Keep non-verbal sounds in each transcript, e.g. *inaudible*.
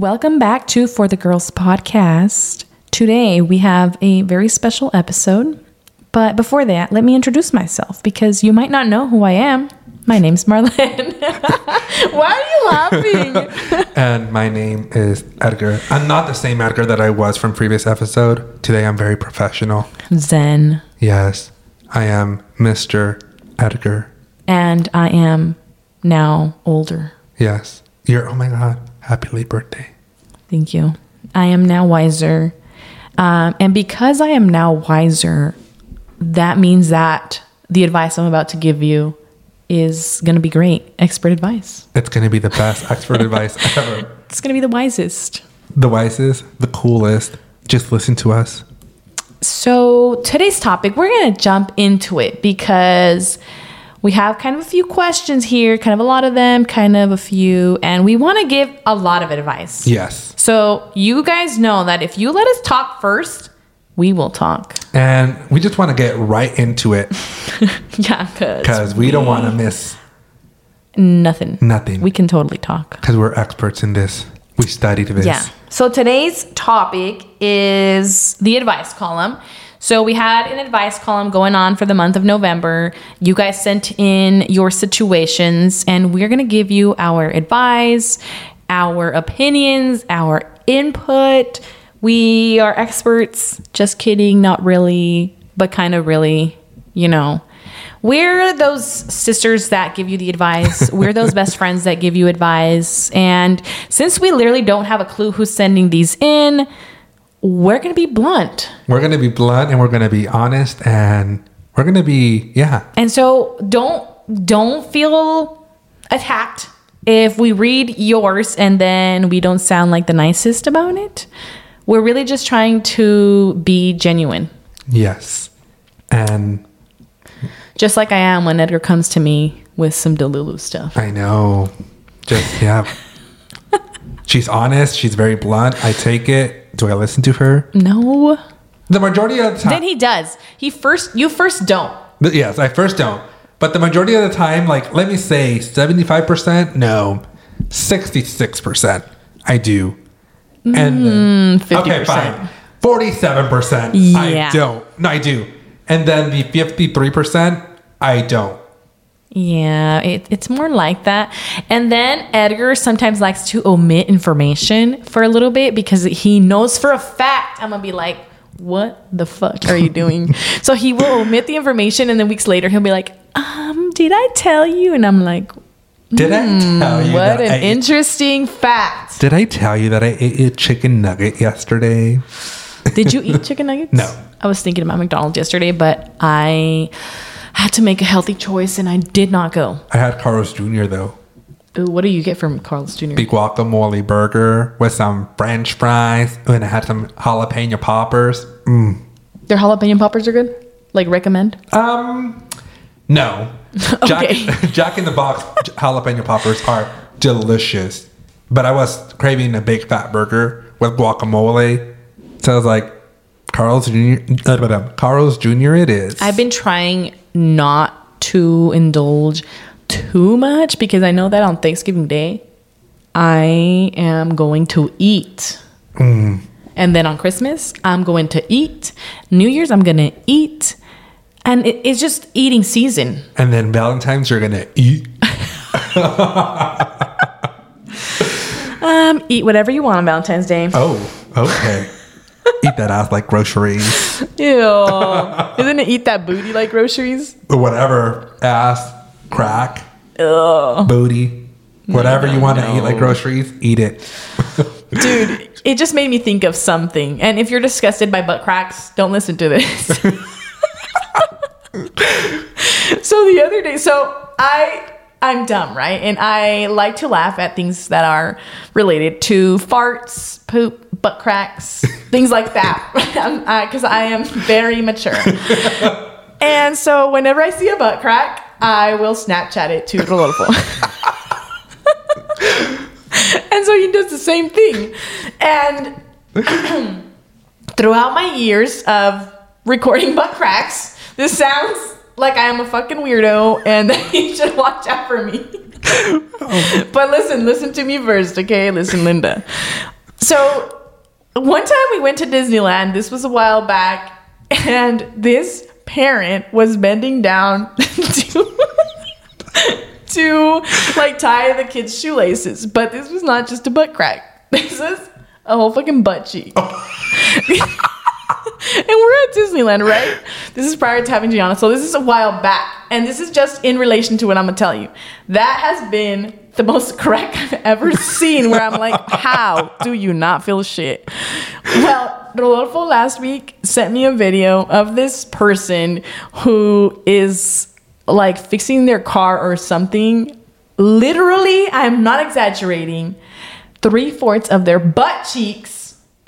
Welcome back to For the Girls podcast. Today we have a very special episode. But before that, let me introduce myself because you might not know who I am. My name's Marlene. *laughs* Why are you laughing? *laughs* and my name is Edgar. I'm not the same Edgar that I was from previous episode. Today I'm very professional. Zen. Yes, I am Mr. Edgar. And I am now older. Yes. You're oh my god. Happy late birthday. Thank you. I am now wiser. Um, and because I am now wiser, that means that the advice I'm about to give you is going to be great. Expert advice. It's going to be the best expert *laughs* advice ever. It's going to be the wisest. The wisest, the coolest. Just listen to us. So, today's topic, we're going to jump into it because we have kind of a few questions here, kind of a lot of them, kind of a few, and we want to give a lot of advice. Yes. So, you guys know that if you let us talk first, we will talk. And we just want to get right into it *laughs* yeah, because we don't want to miss nothing. nothing We can totally talk. because we're experts in this. We studied this. Yeah. So today's topic is the advice column. So we had an advice column going on for the month of November. You guys sent in your situations, and we're to give you our advice, our opinions, our input. We are experts. Just kidding, not really, but kind of really, you know. We're those sisters that give you the advice. *laughs* We're those best friends that give you advice. And since we literally don't have a clue who's sending these in, we're going to be blunt. We're going to be blunt and we're going to be honest and we're going to be, yeah. And so don't don't feel attacked if we read yours and then we don't sound like the nicest about it. We're really just trying to be genuine. Yes. And Just like I am when Edgar comes to me with some Delulu stuff. I know. Just, yeah. *laughs* she's honest. She's very blunt. I take it. Do I listen to her? No. The majority of the time. Then he does. He first you first don't. But yes, I first don't. But the majority of the time, like, let me say 75%, no, 66%, I do. And mm-hmm. then, 50%. okay, fine. 47%, Yeah. I don't. No, I do. And then the 53%, I don't. Yeah, it, it's more like that. And then Edgar sometimes likes to omit information for a little bit because he knows for a fact I'm gonna be like, what the fuck are you *laughs* doing? so he will omit the information and then weeks later he'll be like, um, did I tell you? And I'm like, Did I tell you Hmm, what an I interesting fact. Did I tell you that I ate a chicken nugget yesterday? Did you eat *laughs* chicken nuggets? No. I was thinking about McDonald's yesterday, but I had to make a healthy choice and I did not go. I had Carlos Jr. though. Ooh, what do you get from Carlos Jr.? Big guacamole burger with some French fries, and I had some jalapeno poppers. Mm. Their jalapeno poppers are good? Like recommend? Um, no. *laughs* Jack, *laughs* Jack in the Box jalapeno poppers are delicious, but I was craving a big fat burger with guacamole, so I was like, Carl's Jr. uh, um, Carl's Jr. It is. I've been trying not to indulge too much because I know that on Thanksgiving Day I am going to eat. Mm. And then on Christmas, I'm going to eat. New Year's, I'm going to eat. And it, it's just eating season. and then Valentine's, you're gonna eat. *laughs* *laughs* Um, eat whatever you want on Valentine's Day. Oh, okay. Eat that ass like groceries, *laughs* Ew. Isn't it eat that booty like groceries? whatever ass, crack, Ugh. booty, whatever you want to eat like groceries, eat it. Dude, it just made me think of something. And if you're disgusted by butt cracks, don't listen to this. *laughs* so the other day, so I I'm dumb, right? And I like to laugh at things that are related to farts, poop, butt cracks, things like that. *laughs* Because I am very mature. and so whenever I see a butt crack, I will Snapchat it to Rodolfo. *laughs* and so he does the same thing. And *clears throat* throughout my years of recording butt cracks, this sounds like I am a fucking weirdo and *laughs* that you should watch out for me. But listen, listen to me first, okay? Listen, Linda. So one time we went to Disneyland. This was a while back, and this parent was bending down *laughs* to to like tie the kids' shoelaces. But this was not just a butt crack. *laughs* This was a whole fucking butt cheek. Oh. *laughs* and we're at Disneyland, right? This is prior to having Gianna, so this is a while back, and this is just in relation to what I'm gonna tell you. That has been the most *laughs* crack I've ever seen. Where I'm like, how do you not feel shit? Well, Rodolfo last week sent me a video of this person who is like fixing their car or something. Literally, I'm not exaggerating. Three fourths of their butt cheeks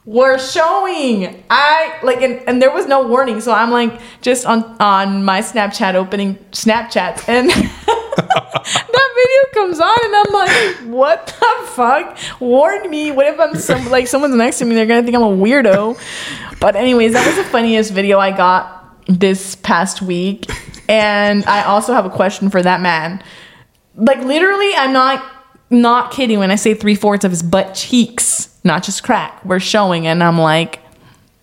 were showing. I like, and, and there was no warning, so I'm like just on on my Snapchat opening Snapchats, and *laughs* *laughs* video comes on, and I'm like, what the fuck? Warn me. What if I'm some like someone's next to me? They're gonna think I'm a weirdo. But anyways, that was the funniest video I got this past week, and I also have a question for that man. Like literally, I'm not not kidding when I say three fourths of his butt cheeks, not just crack, were showing, and I'm like,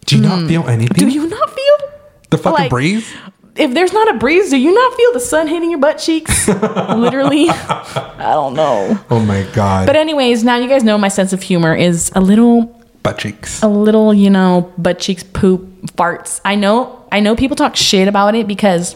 Do you not hmm. feel anything? do you not feel? the fucking like- breeze? If there's not a breeze, do you not feel the sun hitting your butt cheeks? *laughs* Literally, I don't know. Oh my god. But anyways, now you guys know my sense of humor is a little, butt cheeks. a little, you know, butt cheeks, poop, farts. I know, I know people talk shit about it because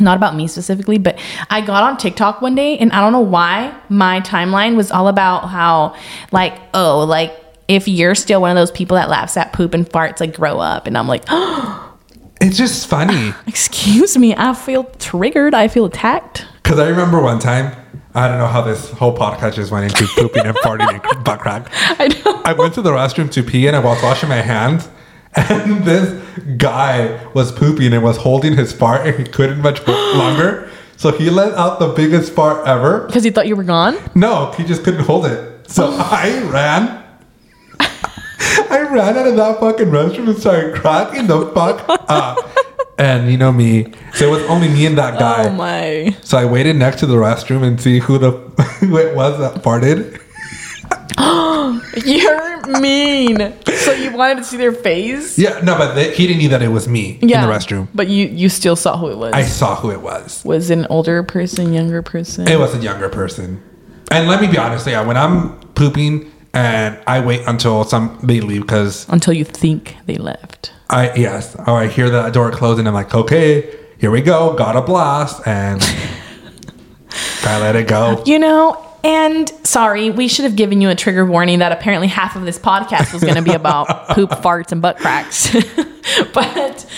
not about me specifically, but I got on TikTok one day and I don't know why my timeline was all about how, like, oh, like if you're still one of those people that laughs at poop and farts, like grow up. And I'm like, *gasps* oh, It's just funny. *laughs* excuse me, I feel triggered. I feel attacked. Because I remember one time, I don't know how this whole podcast just went into *laughs* pooping and farting and *laughs* butt crack. I know. I went to the restroom to pee and I was washing my hands. And this guy was pooping and was holding his fart and he couldn't much *gasps* longer. So he let out the biggest fart ever. Because he thought you were gone? No, he just couldn't hold it. So oh. I ran. *laughs* I ran out of that fucking restroom and started cracking the fuck up. And you know me. So it was only me and that oh guy. Oh my. So I waited next to the restroom and see who the *laughs* who it was that farted. *gasps* You're mean. So you wanted to see their face? Yeah, no, but they, he didn't know that it was me in the restroom. But you you still saw who it was. I saw who it was. was it an older person, younger person? It was a younger person. And let me be honest, yeah, when I'm pooping and I wait until some they leave because Until you think they left. I yes, or I hear the door close and I'm like, okay, here we go, got a blast, and *laughs* I let it go. You know, and sorry, we should have given you a trigger warning that apparently half of this podcast was going to be about *laughs* poop, farts, and butt cracks. *laughs* but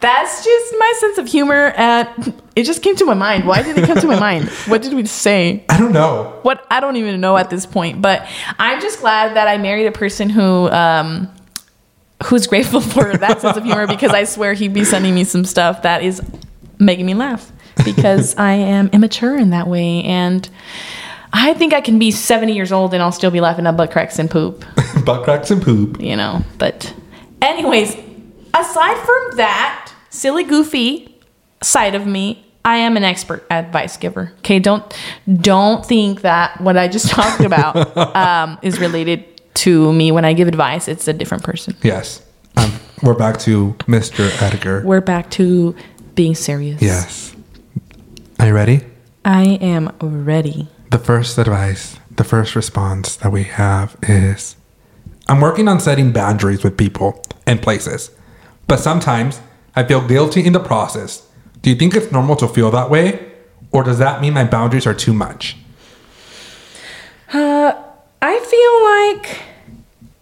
that's just my sense of humor. And it just came to my mind. Why did it come to my mind? *laughs* What did we say? I don't know. What I don't even know at this point. But I'm just glad that I married a person who. Um, Who's grateful for that sense of humor because I swear he'd be sending me some stuff that is making me laugh because I am immature in that way. And I think I can be 70 years old and I'll still be laughing at butt cracks and poop, *laughs* Butt cracks and poop. you know. But, anyways, aside from that silly, goofy side of me, I am an expert advice giver. Okay, don't don't think that what I just *laughs* talked about um, is related to me when I give advice. It's a different person. Yes. Um, we're back to Mr. Edgar. We're back to being serious. Yes. Are you ready? I am ready. The first advice, the first response that we have is I'm working on setting boundaries with people and places, but sometimes I feel guilty in the process. Do you think it's normal to feel that way? Or does that mean my boundaries are too much? Uh, I feel like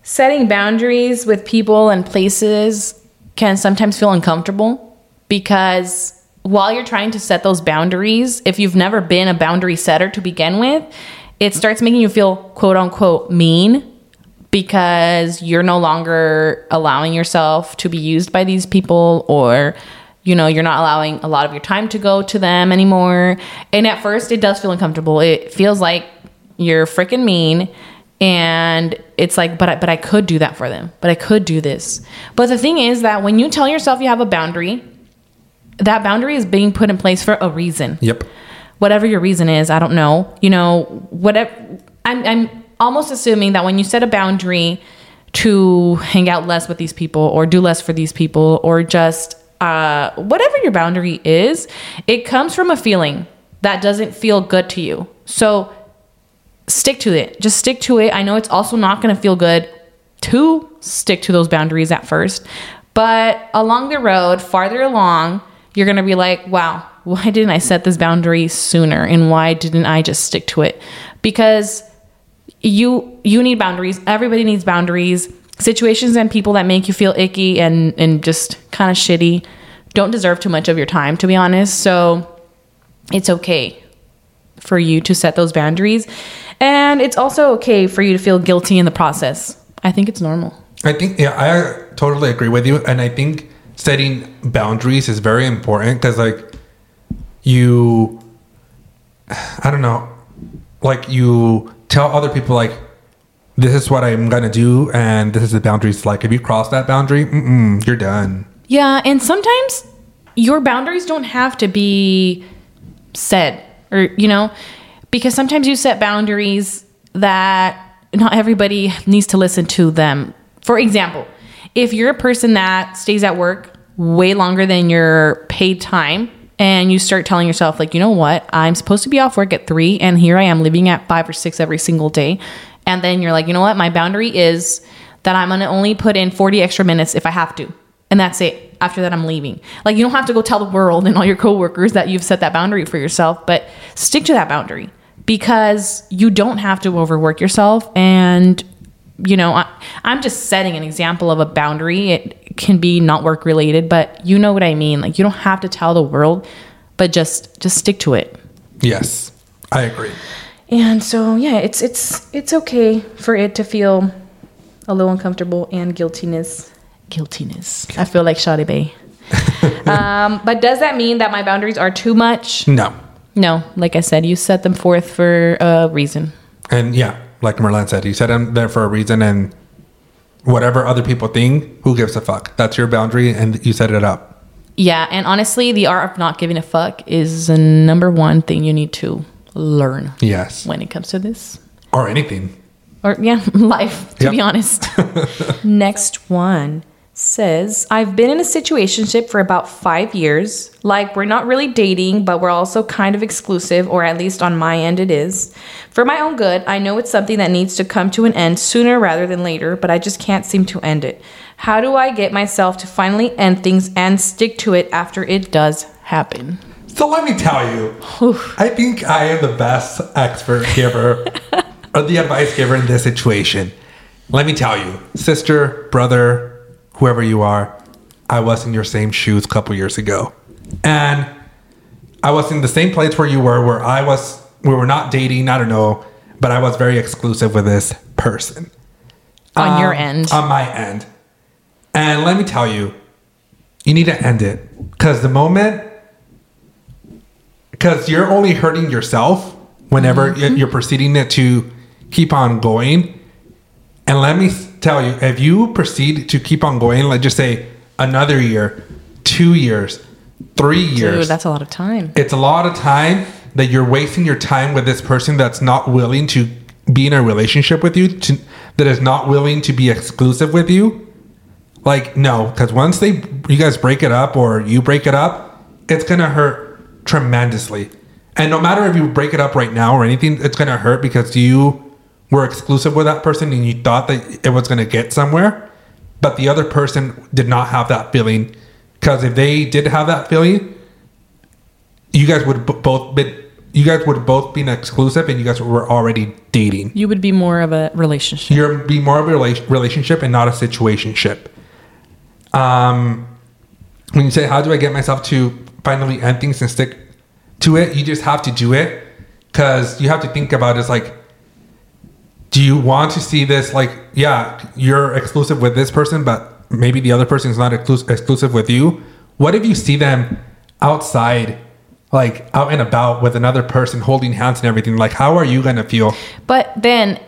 setting boundaries with people and places can sometimes feel uncomfortable because while you're trying to set those boundaries, if you've never been a boundary setter to begin with, it starts making you feel quote unquote mean because you're no longer allowing yourself to be used by these people or you know you're not allowing a lot of your time to go to them anymore. And at first it does feel uncomfortable. It feels like you're freaking mean and it's like but I, but I could do that for them. But I could do this. But the thing is that when you tell yourself you have a boundary that boundary is being put in place for a reason Yep. whatever your reason is i don't know you know whatever i'm i'm almost assuming that when you set a boundary to hang out less with these people or do less for these people or just uh, whatever your boundary is, it comes from a feeling that doesn't feel good to you. So stick to it. Just stick to it. I know it's also not going to feel good to stick to those boundaries at first, but along the road, farther along, you're going to be like, wow, why didn't I set this boundary sooner and why didn't I just stick to it? Because you you need boundaries. Everybody needs boundaries. Situations and people that make you feel icky and and just kind of shitty don't deserve too much of your time to be honest. So it's okay for you to set those boundaries and it's also okay for you to feel guilty in the process. I think it's normal. I think yeah, I totally agree with you, and I think setting boundaries is very important because like you, I don't know, like you tell other people like this is what I'm gonna do, and this is the boundaries. Like if you cross that boundary, you're done. Yeah, and sometimes your boundaries don't have to be said or you know because sometimes you set boundaries that not everybody needs to listen to them. For example, if you're a person that stays at work way longer than your paid time and you start telling yourself like, "You know what? I'm supposed to be off work at 3 and here I am leaving at 5 or 6 every single day." And then you're like, "You know what? My boundary is that I'm to only put in 40 extra minutes if I have to." And that's it. After that, I'm leaving. Like, you don't have to go tell the world and all your coworkers that you've set that boundary for yourself, but stick to that boundary because you don't have to overwork yourself. And, you know, I, I'm just setting an example of a boundary. It can be not work related, but you know what I mean. Like, you don't have to tell the world, but just just stick to it. Yes, I agree. And so, yeah, it's it's it's okay for it to feel a little uncomfortable and guiltiness. Guiltiness. I feel like Shadi Bay. *laughs* um, but does that mean that my boundaries are too much? No, No, like I said, you set them forth for a reason. and yeah, like Marlene said, you said I'm there for a reason, and whatever other people think, who gives a fuck? That's your boundary, and you set it up. Yeah, and honestly, the art of not giving a fuck is the number one thing you need to learn Yes, when it comes to this. or anything. Or, yeah, *laughs* life, to Yep. be honest. *laughs* Next one says I've been in a situationship for about five years. Like, we're not really dating, but we're also kind of exclusive, or at least on my end, it is. For my own good, I know it's something that needs to come to an end sooner rather than later, but I just can't seem to end it. How do I get myself to finally end things and stick to it after it does happen? So let me tell you, I think I am the best expert giver *laughs* or the advice giver in this situation. Let me tell you, sister, brother, whoever you are, I was in your same shoes a couple years ago. And I was in the same place where you were, where I was, we were not dating, I don't know, but I was very exclusive with this person. On your Um, end. On my end. And let me tell you, you need to end it. Because the moment, because you're only hurting yourself whenever y- you're proceeding it to keep on going. And let me tell you, if you proceed to keep on going, let's just say another year, two years, three years, Dude, that's a lot of time. it's a lot of time that you're wasting your time with this person that's not willing to be in a relationship with you to, that is not willing to be exclusive with you like no because once they you guys break it up or you break it up it's gonna hurt tremendously and no matter if you break it up right now or anything it's gonna hurt because you were exclusive with that person and you thought that it was gonna get somewhere but the other person did not have that feeling. Because if they did have that feeling you guys would b- both been you guys would both been exclusive and you guys were already dating. You would be more of a relationship. you're be more of a rela- relationship and not a situationship. Um when you say how do i get myself to finally end things and stick to it? You just have to do it because you have to think about it as like do you want to see this? Like yeah you're exclusive with this person but maybe the other person is not exclus- exclusive with you. What if you see them outside like out and about with another person holding hands and everything? Like how are you gonna feel? But then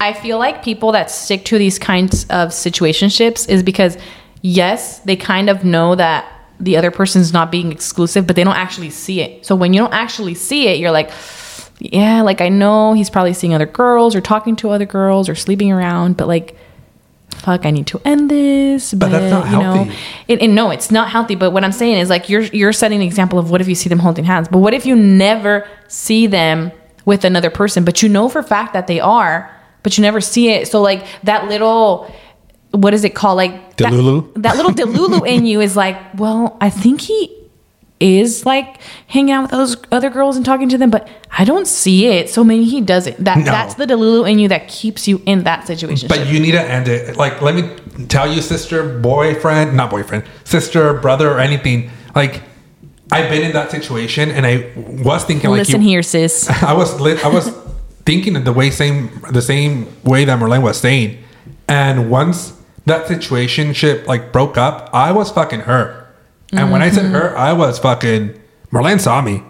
I feel like people that stick to these kinds of situationships is because yes, they kind of know that the other person's not being exclusive, but they don't actually see it. So when you don't actually see it, you're like, yeah, like I know he's probably seeing other girls or talking to other girls or sleeping around, but like, fuck, I need to end this. But, that's not you know, healthy. and, and no, it's not healthy. But what I'm saying is like you're you're setting an example of what if you see them holding hands, but what if you never see them with another person, but you know for a fact that they are, but you never see it. So like that little. What is it called? Like that- Delulu? that little delulu in you is like, well, I think he is like hanging out with those other girls and talking to them, but I don't see it. So maybe he doesn't. That No. that's the delulu in you that keeps you in that situation. But you need to end it. Like, let me tell you, sister, boyfriend, not boyfriend, sister, brother, or anything. Like, I've been in that situation, and I was thinking, like, Listen you, here, sis. *laughs* I was, I was thinking the way same, the same way that Marlene was saying, and once that situation ship like broke up, I was fucking hurt. And when I said mm-hmm. hurt, I was fucking. Marlene saw me.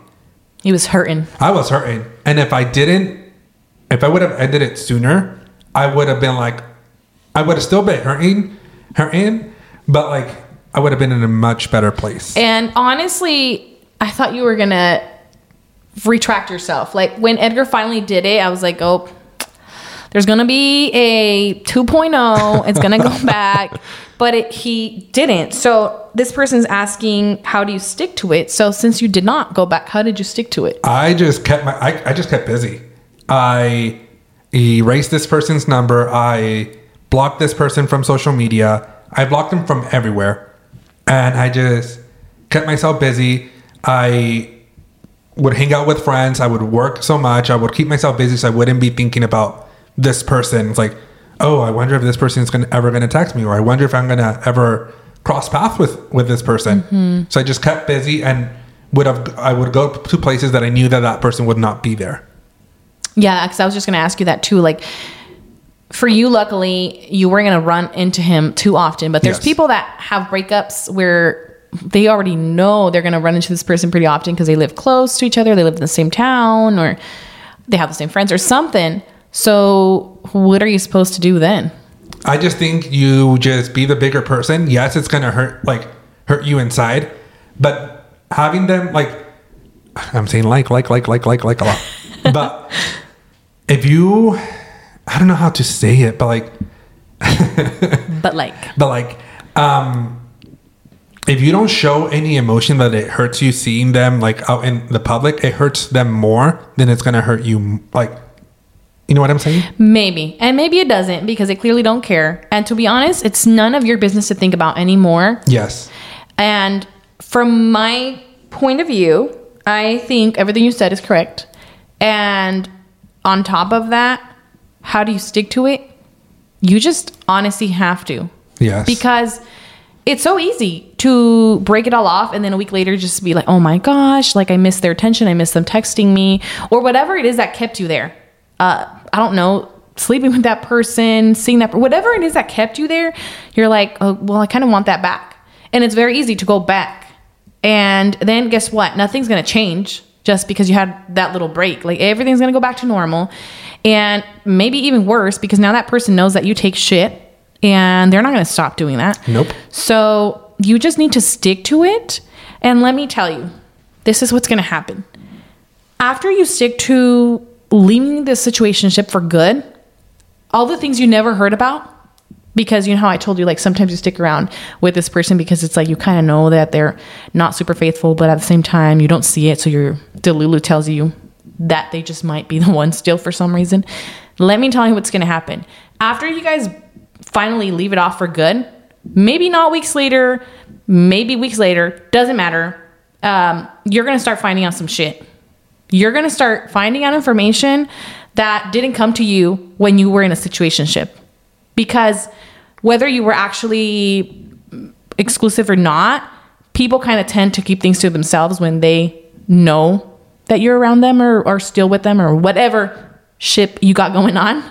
He was hurting. I was hurting. And if I didn't, if I would have ended it sooner, I would have been like, I would have still been hurting, hurting, but like, I would have been in a much better place. And honestly, I thought you were gonna retract yourself. Like when Edgar finally did it, I was like, oh, there's gonna be a 2.0. It's gonna go *laughs* back. But it, he didn't. So this person's asking, how do you stick to it? So since you did not go back, how did you stick to it? I just kept my, I, I just kept busy. I erased this person's number. I blocked this person from social media. I blocked them from everywhere. And I just kept myself busy. I would hang out with friends. I would work so much. I would keep myself busy so I wouldn't be thinking about this person. It's like, oh, I wonder if this person is gonna, ever going to text me, or I wonder if I'm going to ever cross paths with with this person. Mm-hmm. So I just kept busy and would have I would go to places that I knew that that person would not be there. Yeah, because I was just gonna ask you that too. Like, for you, luckily, you weren't gonna run into him too often. But there's Yes. people that have breakups where they already know they're gonna run into this person pretty often because they live close to each other, they live in the same town, or they have the same friends or something. So, what are you supposed to do then? I just think you just be the bigger person. Yes, it's gonna hurt like hurt you inside, but having them like I'm saying like like like like like like a lot. *laughs* but if you I don't know how to say it, but like *laughs* But like, but like um if you don't show any emotion that it hurts you seeing them like out in the public, it hurts them more than it's gonna hurt you like you know what I'm saying? maybe, and maybe it doesn't because they clearly don't care. And to be honest, it's none of your business to think about anymore. Yes. And from my point of view, I think everything you said is correct. And on top of that, how do you stick to it? You just honestly have to. Yes. Because it's so easy to break it all off and then a week later just be like, oh my gosh, like I missed their attention, I missed them texting me, or whatever it is that kept you there. Uh, I don't know, sleeping *laughs* with that person, seeing that, whatever it is that kept you there, you're like, oh, well, I kind of want that back. And it's very easy to go back. And then guess what? Nothing's going to change just because you had that little break. Like everything's going to go back to normal. And maybe even worse because now that person knows that you take shit and they're not going to stop doing that. Nope. So you just need to stick to it. And let me tell you, this is what's going to happen. After you stick to leaving the situationship for good, all the things you never heard about, because you know how I told you, like sometimes you stick around with this person because it's like you kind of know that they're not super faithful, but at the same time, you don't see it. So your Delulu tells you that they just might be *laughs* the one still for some reason. Let me tell you what's to happen. After you guys finally leave it off for good, maybe not weeks later, maybe weeks later, doesn't matter. Um, you're to start finding out some shit. You're going to start finding out information that didn't come to you when you were in a situationship. Because whether you were actually exclusive or not, people kind of tend to keep things to themselves when they know that you're around them or are still with them or whatever ship you got going on.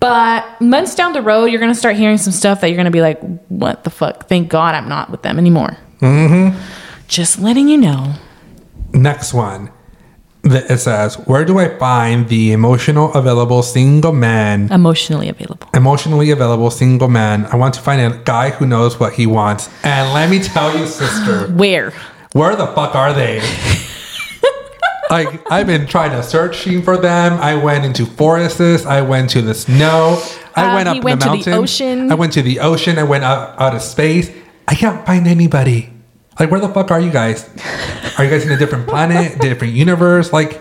But months down the road, you're gonna start hearing some stuff that you're gonna be like, "What the fuck? Thank God I'm not with them anymore." Mm-hmm. Just letting you know. Next one. The- It says, Where do I find the emotional available single man? Emotionally available. Emotionally available single man. I want to find a guy who knows what he wants. And let me tell you, sister, *gasps* Where? where the fuck are they? *laughs* like I've been trying to searching for them. I went into forests. I went to the snow. I Uh, went up went the to the mountain. ocean. I went to the ocean. I went out, out of space. I can't find anybody. Like, where the fuck are you guys? Are you guys in a different *laughs* planet, different universe? Like,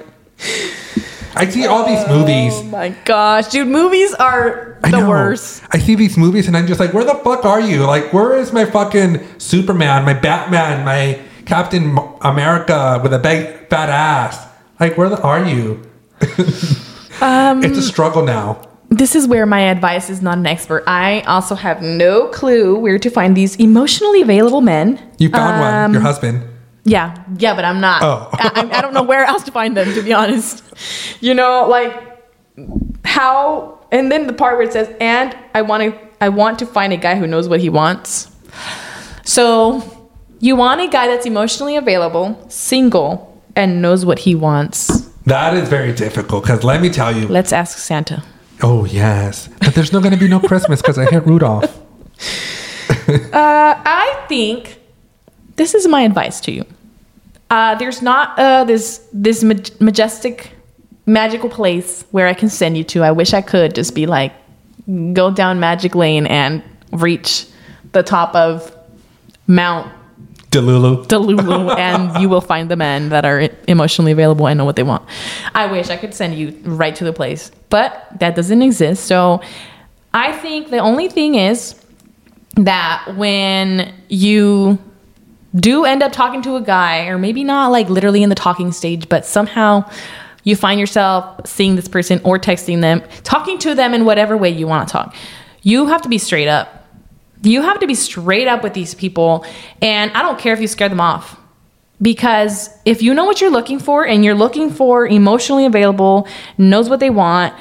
I see all these movies. Oh my gosh, dude, movies are I the know. worst. I see these movies and I'm just like, where the fuck are you? Like, where is my fucking Superman, my Batman, my Captain America with a big fat ass? Like, where the, are you? *laughs* Um, it's a struggle now. This is where my advice is not an expert. I also have no clue where to find these emotionally available men. You found one, Um, your husband. Yeah, yeah, but I'm not. Oh. I, I don't know where else to find them, to be honest. You know, like how, and then the part where it says, "And I want to, I want to find a guy who knows what he wants." So, you want a guy that's emotionally available, single, and knows what he wants. That is very difficult because let me tell you. Let's ask Santa. Oh, yes. But there's not going to be no Christmas because I hit Rudolph. *laughs* *laughs* Uh, I think this is my advice to you. Uh, there's not uh, this this maj- majestic, magical place where I can send you to. I wish I could just be like, go down Magic Lane and reach the top of Mount Delulu. Delulu, *laughs* and you will find the men that are emotionally available and know what they want. I wish I could send you right to the place, but that doesn't exist. So I think the only thing is that when you do end up talking to a guy, or maybe not like literally in the talking stage, but somehow you find yourself seeing this person or texting them, talking to them in whatever way you want to talk, you have to be straight up. You have to be straight up with these people, and I don't care if you scare them off. Because if you know what you're looking for and you're looking for emotionally available, knows what they want,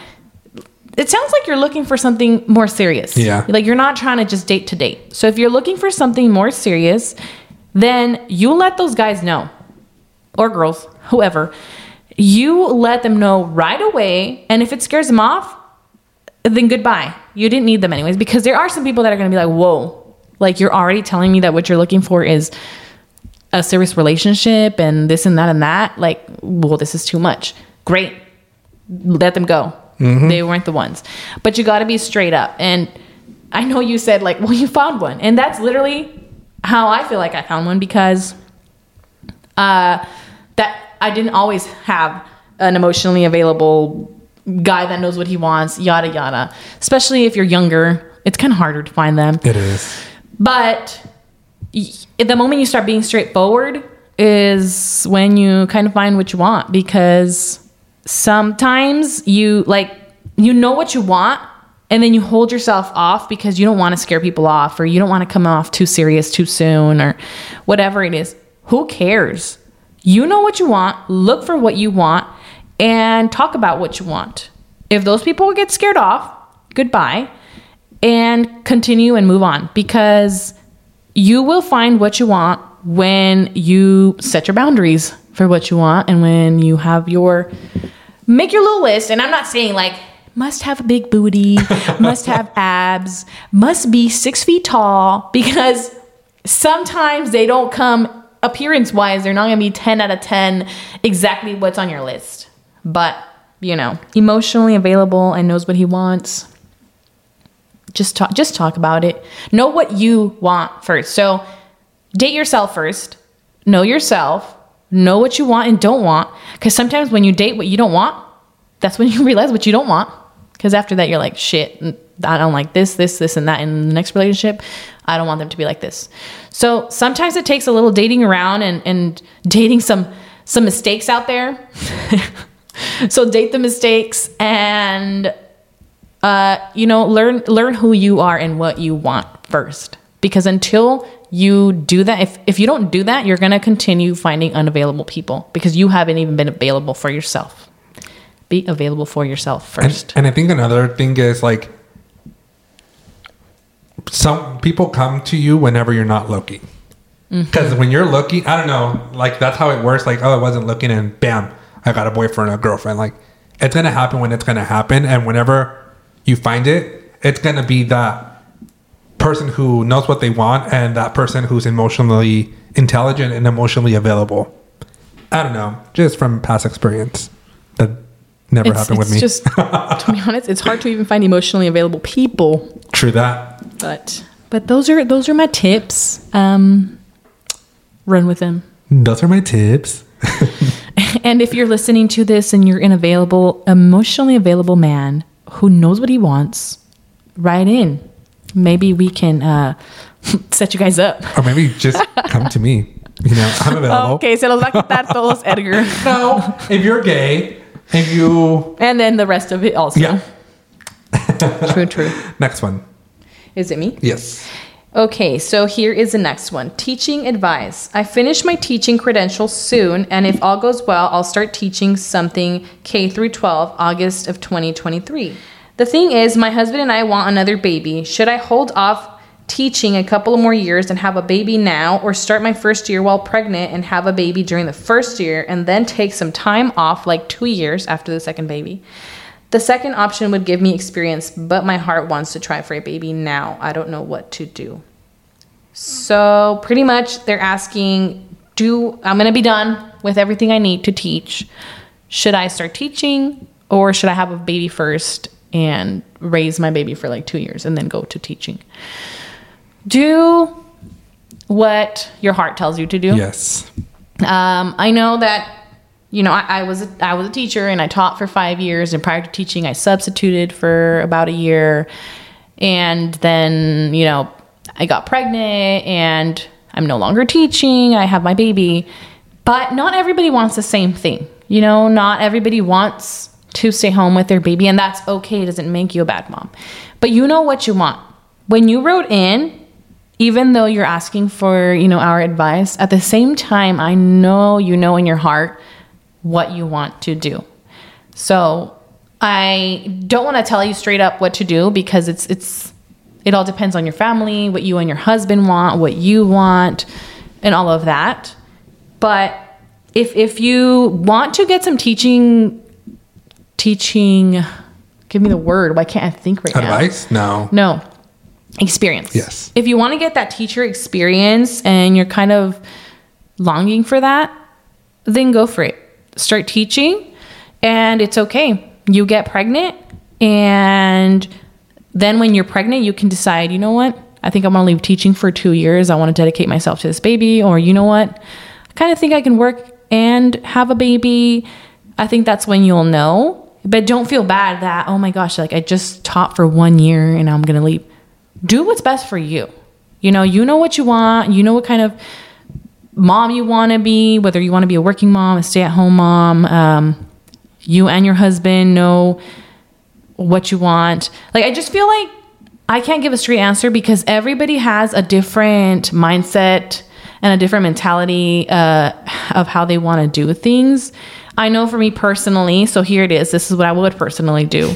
it sounds like you're looking for something more serious. Yeah. Like you're not trying to just date to date. So if you're looking for something more serious, then you let those guys know or girls, whoever. You let them know right away. And if it scares them off, then goodbye. You didn't need them anyways. Because there are some people that are going to be like, whoa, like you're already telling me that what you're looking for is a serious relationship and this and that and that. Like, well, this is too much. Great. Let them go. They weren't the ones. But you got to be straight up. And I know you said, like, *laughs* well, you found one. And that's literally how I feel like I found one because uh, that I didn't always have an emotionally available guy that knows what he wants, yada yada. Especially if you're younger, it's kind of harder to find them. It is. But y- the moment you start being straightforward is when you kind of find what you want because sometimes you like you know what you want and then you hold yourself off because you don't want to scare people off or you don't want to come off too serious too soon or whatever it is. Who cares? You know what you want, look for what you want and talk about what you want. If those people get scared off, goodbye and continue and move on because you will find what you want when you set your boundaries for what you want and when you have your make your little list. And i'm not saying like must have a big booty *laughs* must have abs must be six feet tall because sometimes they don't come appearance wise they're not going to be 10 out of 10 exactly what's on your list but you know emotionally available and knows what he wants. Just talk just talk about it. Know what you want first. So date yourself first. Know yourself. Know what you want and don't want. Because sometimes when you date what you don't want that's when *laughs* you realize what you don't want. Because after that you're like shit i don't like this this this and that in the next relationship. I don't want them to be like this. So sometimes it takes a little dating around and and dating some some mistakes out there *laughs* *laughs* so date the mistakes and uh, you know, learn learn who you are and what you want first. Because until you do that, if if you don't do that, you're gonna continue finding unavailable people because you haven't even been available for yourself. Be available for yourself And, first. and I think another thing is like some people come to you whenever you're not looking. Mm-hmm. Because when you're looking, I don't know, like that's how it works. Like, oh, I wasn't looking, and bam, I got a boyfriend or a girlfriend. Like, it's gonna happen when it's gonna happen, and whenever you find it, it's gonna be that person who knows what they want and that person who's emotionally intelligent and emotionally available. I don't know, just from past experience. That never It's, happened with me. just, to be *laughs* honest, it's hard to even find emotionally available people. True that. But but those are those are my tips. Um, run with them. Those are my tips. *laughs* *laughs* And if you're listening to this and you're an available, emotionally available man who knows what he wants, write in. Maybe we can uh, *laughs* set you guys up. Or maybe just come to me. You know, I'm *laughs* available. Okay, se los va a quitar todos, Edgar. No, if you're gay and you. And then the rest of it also. Yeah. True, true. Next one. Is it me? Yes. Okay, so here is the next one teaching advice. I finish my teaching credentials soon, and if all goes well, I'll start teaching something K through 12 August of 2023. The thing is, my husband and I want another baby. Should I hold off teaching a couple of more years and have a baby now, or start my first year while pregnant and have a baby during the first year and then take some time off, like two years after the second baby? The second option would give me experience, but my heart wants to try for a baby now. I don't know what to do. So, pretty much, they're asking Do I'm going to be done with everything I need to teach? Should I start teaching or should I have a baby first and raise my baby for like two years and then go to teaching? Do what your heart tells you to do. Yes. Um, I know that you know I, I was a, I was a teacher and I taught for five years, and prior to teaching, I substituted for about a year, and then you know I got pregnant and I'm no longer teaching. I have my baby, but not everybody wants the same thing. You know, not everybody wants to stay home with their baby, and that's okay. It doesn't make you a bad mom, but you know what you want. When you wrote in, even though you're asking for you know our advice at the same time i know you know in your heart what you want to do so i don't want to tell you straight up what to do because it's it's it all depends on your family what you and your husband want what you want and all of that but if if you want to get some teaching teaching give me the word why can't i think right now Advice? No. no. Experience. Yes. If you want to get that teacher experience and you're kind of longing for that, then go for it. Start teaching and it's okay. You get pregnant and then when you're pregnant, you can decide, you know what? I think I'm going to leave teaching for 2 years. I want to dedicate myself to this baby or you know what? I kind of think I can work and have a baby. I think that's when you'll know. But don't feel bad that, oh my gosh, like I just taught for one year and I'm going to leave do what's best for you. You know, you know what you want, you know what kind of mom you want to be, whether you want to be a working mom, a stay at home mom. Um, you and your husband know what you want. Like, I just feel like I can't give a straight answer because everybody has a different mindset and a different mentality uh, of how they want to do things. I know for me personally, so here it is. This is what I would personally do.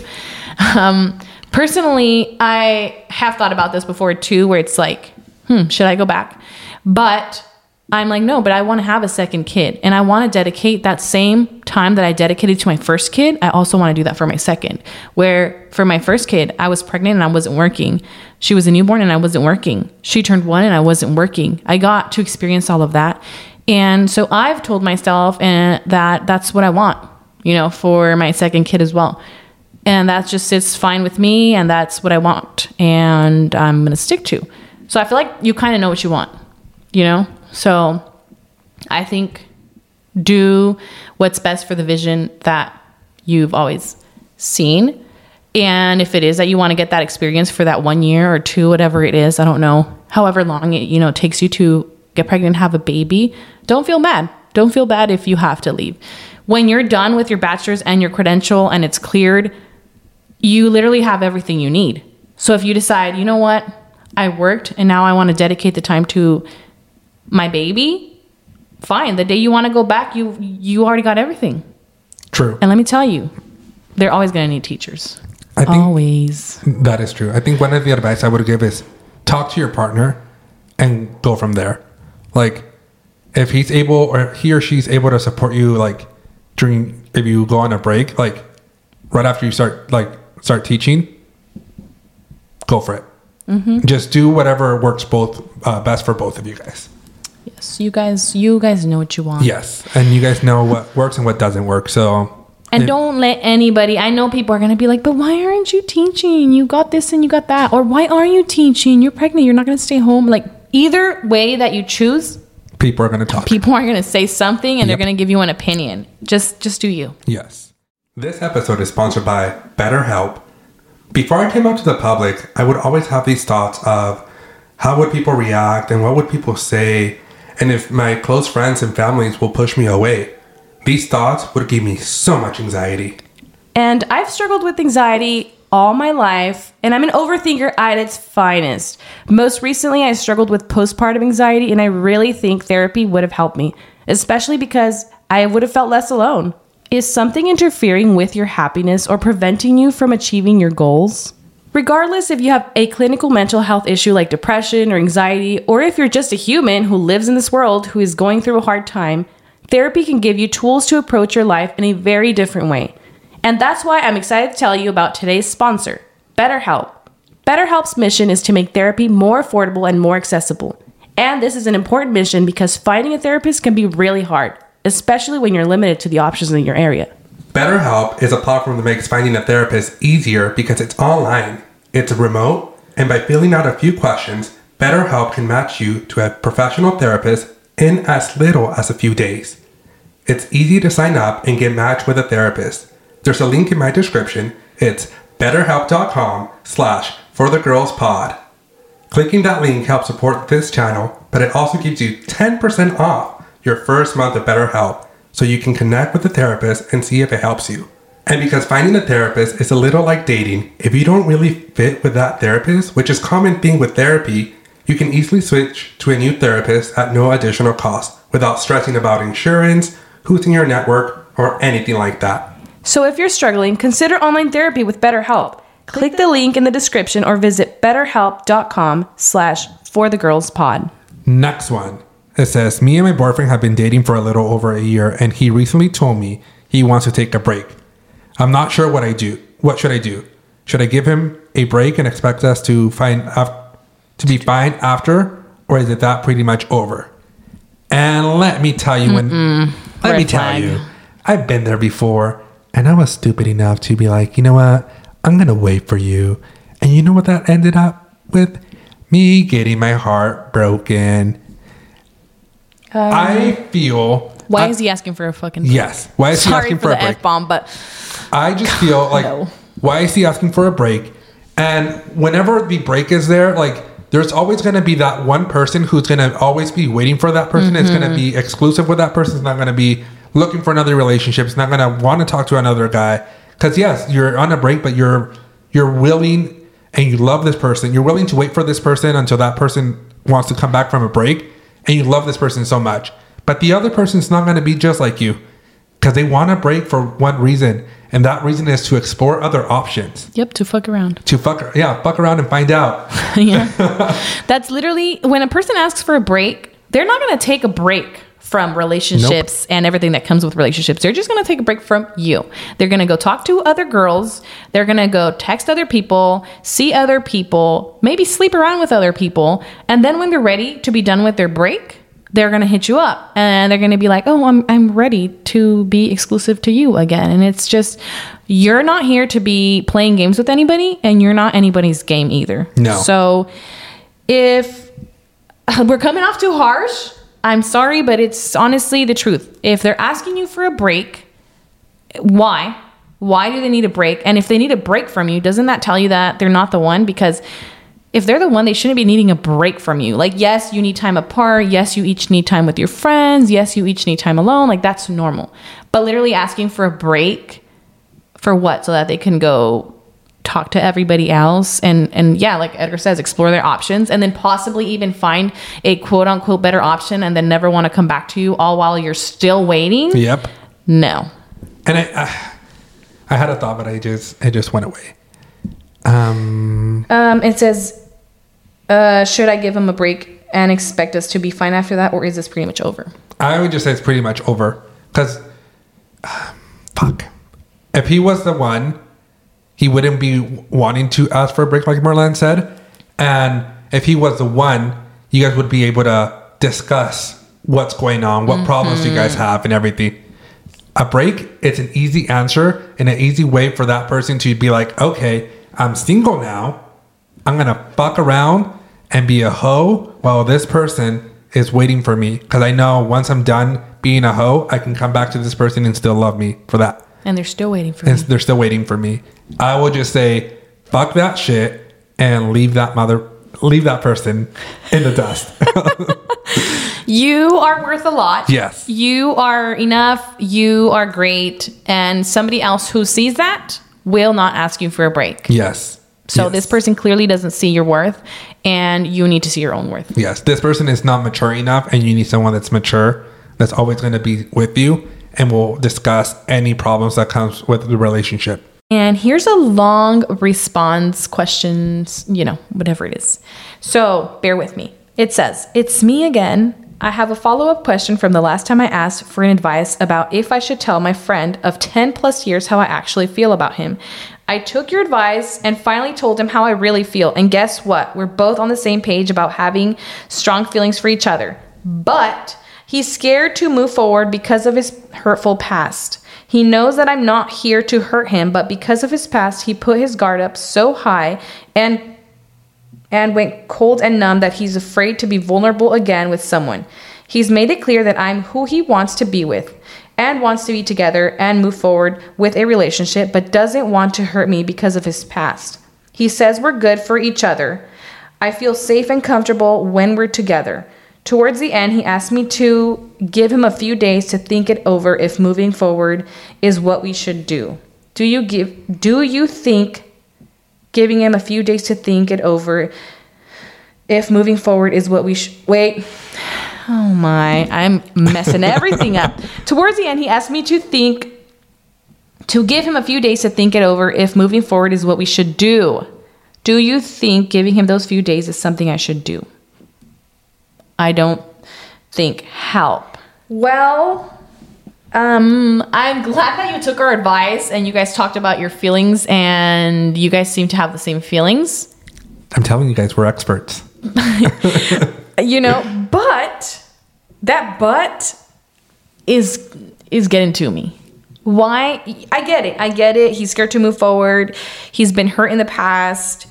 Um, personally, I have thought about this before too, where it's like, hmm, should I go back? But I'm like, no, but I want to have a second kid. And I want to dedicate that same time that I dedicated to my first kid. I also want to do that for my second. Where for my first kid, I was pregnant and I wasn't working. She was a newborn and I wasn't working. She turned one and I wasn't working. I got to experience all of that. And so I've told myself and that that's what I want, you know, for my second kid as well and that just sits fine with me and that's what i want and i'm going to stick to so i feel like you kind of know what you want you know so i think do what's best for the vision that you've always seen. And if it is that you want to get that experience for that one year or two whatever it is i don't know however long it you know takes you to get pregnant and have a baby don't feel bad don't feel bad if you have to leave. When you're done with your bachelor's and your credential and it's cleared you literally have everything you need. So if you decide, you know what, I worked and now I want to dedicate the time to my baby, fine. The day you want to go back, you you already got everything. True. And let me tell you, they're always going to need teachers. I think always. that is true. I think one of the advice I would give is talk to your partner and go from there. Like if he's able or he or she's able to support you like during if you go on a break, like right after you start like start teaching, go for it. Mm-hmm. Just do whatever works both uh, best for both of you guys. Yes, you guys, you guys know what you want. Yes, and you guys know what works and what doesn't work. So And don't let anybody. I know people are gonna be like, "But why aren't you teaching? You got this and you got that." Or why are you teaching? You're pregnant. You're not gonna stay home. Like either way that you choose, people are going to talk. people are gonna say something and they're gonna give you an opinion. Just, just do you. Yes. This episode is sponsored by BetterHelp. Before I came out to the public, I would always have these thoughts of how would people react and what would people say, and if my close friends and families will push me away. These thoughts would give me so much anxiety. And I've struggled with anxiety all my life, and I'm an overthinker at its finest. Most recently, I struggled with postpartum anxiety, and I really think therapy would have helped me, especially because I would have felt less alone. Is something interfering with your happiness or preventing you from achieving your goals? Regardless if you have a clinical mental health issue like depression or anxiety, or if you're just a human who lives in this world who is going through a hard time, therapy can give you tools to approach your life in a very different way. And that's why I'm excited to tell you about today's sponsor, BetterHelp. BetterHelp's mission is to make therapy more affordable and more accessible. And this is an important mission because finding a therapist can be really hard, especially when you're limited to the options in your area. BetterHelp is a platform that makes finding a therapist easier because it's online, it's remote, and by filling out a few questions, BetterHelp can match you to a professional therapist in as little as a few days. It's easy to sign up and get matched with a therapist. There's a link in my description. It's betterhelp.com slash for the girls pod. Clicking that link helps support this channel, but it also gives you 10% off your first month of BetterHelp so you can connect with the therapist and see if it helps you. And because finding a therapist is a little like dating, if you don't really fit with that therapist, which is a common thing with therapy, you can easily switch to a new therapist at no additional cost without stressing about insurance, who's in your network, or anything like that. So if you're struggling, consider online therapy with BetterHelp. Click the link in the description or visit betterhelp.com slash for the girls pod. Next one. It says, Me and my boyfriend have been dating for a little over a year, and he recently told me he wants to take a break. I'm not sure what I do. What should I do? Should I give him a break and expect us to find af- to be fine after, or is it that pretty much over? And let me tell you when let me Red tell you, I've been there before, and I was stupid enough to be like, you know what? I'm gonna wait for you. And you know what that ended up with? Me getting my heart broken. Um, I feel Why I- is he asking for a fucking? Yes. Why is he asking for for, a break? f bomb, but I just *laughs* feel like No. why is he asking for a break? And whenever the break is there, like there's always going to be that one person who's going to always be waiting for that person. It's going to mm-hmm. be exclusive with that person. It's not going to be looking for another relationship. It's not going to want to talk to another guy. Because yes, you're on a break, but you're you're willing and you love this person. You're willing to wait for this person until that person wants to come back from a break, and you love this person so much. But the other person's not going to be just like you because they want to break for one reason, and that reason is to explore other options. yep, to fuck around. To fuck, yeah, fuck around and find out. *laughs* yeah. *laughs* That's literally when a person asks for a break, they're not going to take a break from relationships and everything that comes with relationships. They're just going to take a break from you. They're going to go talk to other girls. They're going to go text other people, see other people, maybe sleep around with other people. And then when they're ready to be done with their break, they're going to hit you up and they're going to be like, "Oh, I'm I'm ready to be exclusive to you again." And it's just you're not here to be playing games with anybody and you're not anybody's game either. No. So if *laughs* we're coming off too harsh, I'm sorry, but it's honestly the truth. If they're asking you for a break, why? Why do they need a break? And if they need a break from you, doesn't that tell you that they're not the one? Because if they're the one, they shouldn't be needing a break from you. Like, yes, you need time apart. Yes, you each need time with your friends. Yes, you each need time alone. Like, that's normal. But literally asking for a break for what? So that they can go talk to everybody else and and yeah, like Edgar says, explore their options and then possibly even find a quote unquote better option and then never want to come back to you all while you're still waiting. Yep. No. And I, I, I had a thought, but I just, it just went away. Um, Um, it says, uh, should I give him a break and expect us to be fine after that, or is this pretty much over? I would just say it's pretty much over. Because, *sighs* fuck. If he was the one, he wouldn't be wanting to ask for a break, like Marlene said. And if he was the one, you guys would be able to discuss what's going on, what problems you guys mm-hmm. have, and everything. A break, it's an easy answer and an easy way for that person to be like, okay, I'm single now. I'm gonna fuck around and be a hoe while this person is waiting for me. Because I know once I'm done being a hoe, I can come back to this person and still love me for that. And they're still waiting for And me. they're still waiting for me. I will just say, fuck that shit and leave that mother, leave that person in the dust. *laughs* You are worth a lot. Yes. You are enough. You are great. And somebody else who sees that will not ask you for a break. yes. So Yes. this person clearly doesn't see your worth, and you need to see your own worth. Yes, this person is not mature enough, and you need someone that's mature, that's always going to be with you, and we'll discuss any problems that comes with the relationship. And here's a long response questions, you know, whatever it is. So bear with me. It says, It's me again. I have a follow up question from the last time I asked for an advice about if I should tell my friend of 10 plus years how I actually feel about him. I took your advice and finally told him how I really feel. And guess what? We're both on the same page about having strong feelings for each other. But he's scared to move forward because of his hurtful past. He knows that I'm not here to hurt him, but because of his past, he put his guard up so high and and went cold and numb that he's afraid to be vulnerable again with someone. He's made it clear that I'm who he wants to be with and wants to be together and move forward with a relationship, but doesn't want to hurt me because of his past. He says we're good for each other. I feel safe and comfortable when we're together. Towards the end, he asked me to give him a few days to think it over if moving forward is what we should do. Do you give do you think giving him a few days to think it over if moving forward is what we should wait. Oh my i'm messing *laughs* everything up. Towards the end he asked me to think to give him a few days to think it over if moving forward is what we should do. Do you think giving him those few days is something i should do i don't think help well um, I'm glad that you took our advice and you guys talked about your feelings and you guys seem to have the same feelings. I'm telling you guys, we're experts. *laughs* You know, but that but is is getting to me. Why? I get it. I get it. He's scared to move forward. He's been hurt in the past.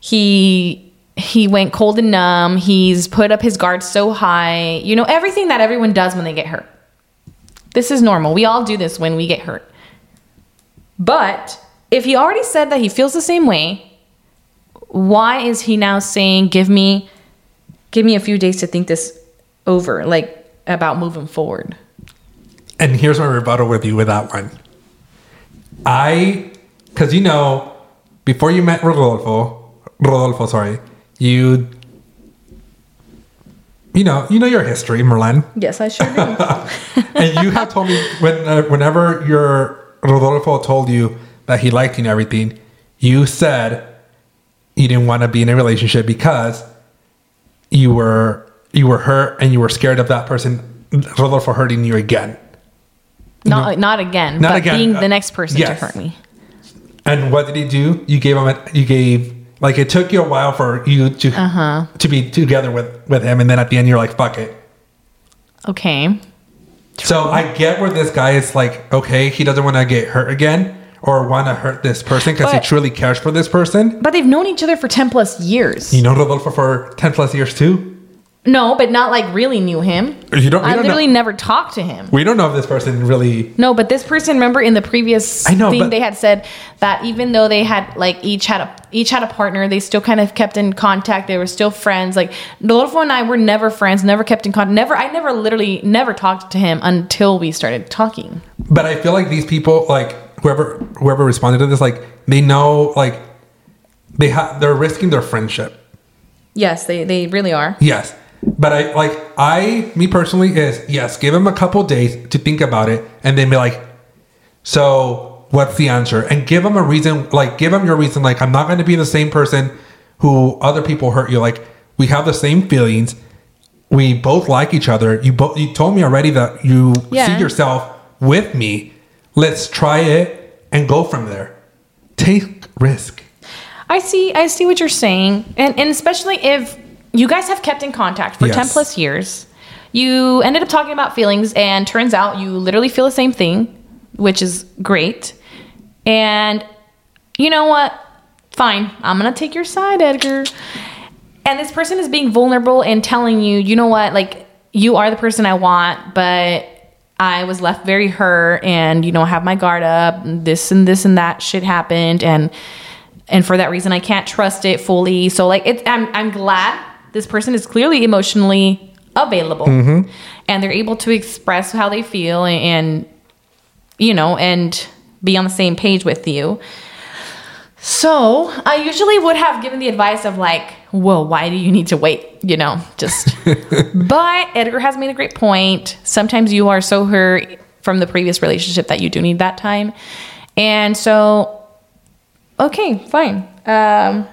He he went cold and numb. He's put up his guard so high. You know, everything that everyone does when they get hurt. This is normal. We all do this when we get hurt. But if he already said that he feels the same way, why is he now saying, "Give me, give me a few days to think this over," like about moving forward? And here's my rebuttal with you with that one. I, because you know, before you met Rodolfo, Rodolfo, sorry, you, you know, you know your history, Marlene. Yes, I sure do. *laughs* and you have told me when uh, whenever your Rodolfo told you that he liked you and everything, you said you didn't want to be in a relationship because you were you were hurt and you were scared of that person Rodolfo hurting you again. not not again, Not but again. being Uh, the next person yes. to hurt me. And what did he do? You gave him a, you gave like it took you a while for you to Uh-huh. to be together with with him, and then at the end you're like fuck it. Okay. So I get where this guy is like, okay, he doesn't want to get hurt again or want to hurt this person because he truly cares for this person. But they've known each other for 10 plus years. You know Rodolfo for 10 plus years too? No, but not like really knew him. You don't, you I don't literally know. never talked to him. We don't know if this person really. No, but this person, remember in the previous I know, thing, but- they had said that even though they had like each had a each had a partner, they still kind of kept in contact. They were still friends. Like Rodolfo and I were never friends, never kept in contact. Never, I never literally never talked to him until we started talking. But I feel like these people, like whoever whoever responded to this, like they know, like they have they're risking their friendship. Yes, they they really are. Yes. But I like I me personally is yes, give him a couple days to think about it and then be like, so what's the answer? And give him a reason, like give him your reason, like I'm not gonna be the same person who other people hurt you. Like we have the same feelings. We both like each other. You both you told me already that you Yeah. see yourself with me. Let's try it and go from there. Take risk. I see I see what you're saying. And and especially if you guys have kept in contact for Yes. 10 plus years. You ended up talking about feelings, and turns out you literally feel the same thing, which is great. And you know what? Fine. I'm going to take your side, Edgar. And this person is being vulnerable and telling you, you know what? Like, you are the person I want, but I was left very hurt and, you know, I have my guard up. This and this and that shit happened. And, and for that reason, I can't trust it fully. So, like, it's, I'm, I'm glad this person is clearly emotionally available and they're able to express how they feel and, and you know, and be on the same page with you. So I usually would have given the advice of like, well, why do you need to wait? You know, just. *laughs* but Edgar has made a great point. Sometimes you are so hurt from the previous relationship that you do need that time. And so, okay, fine. Um,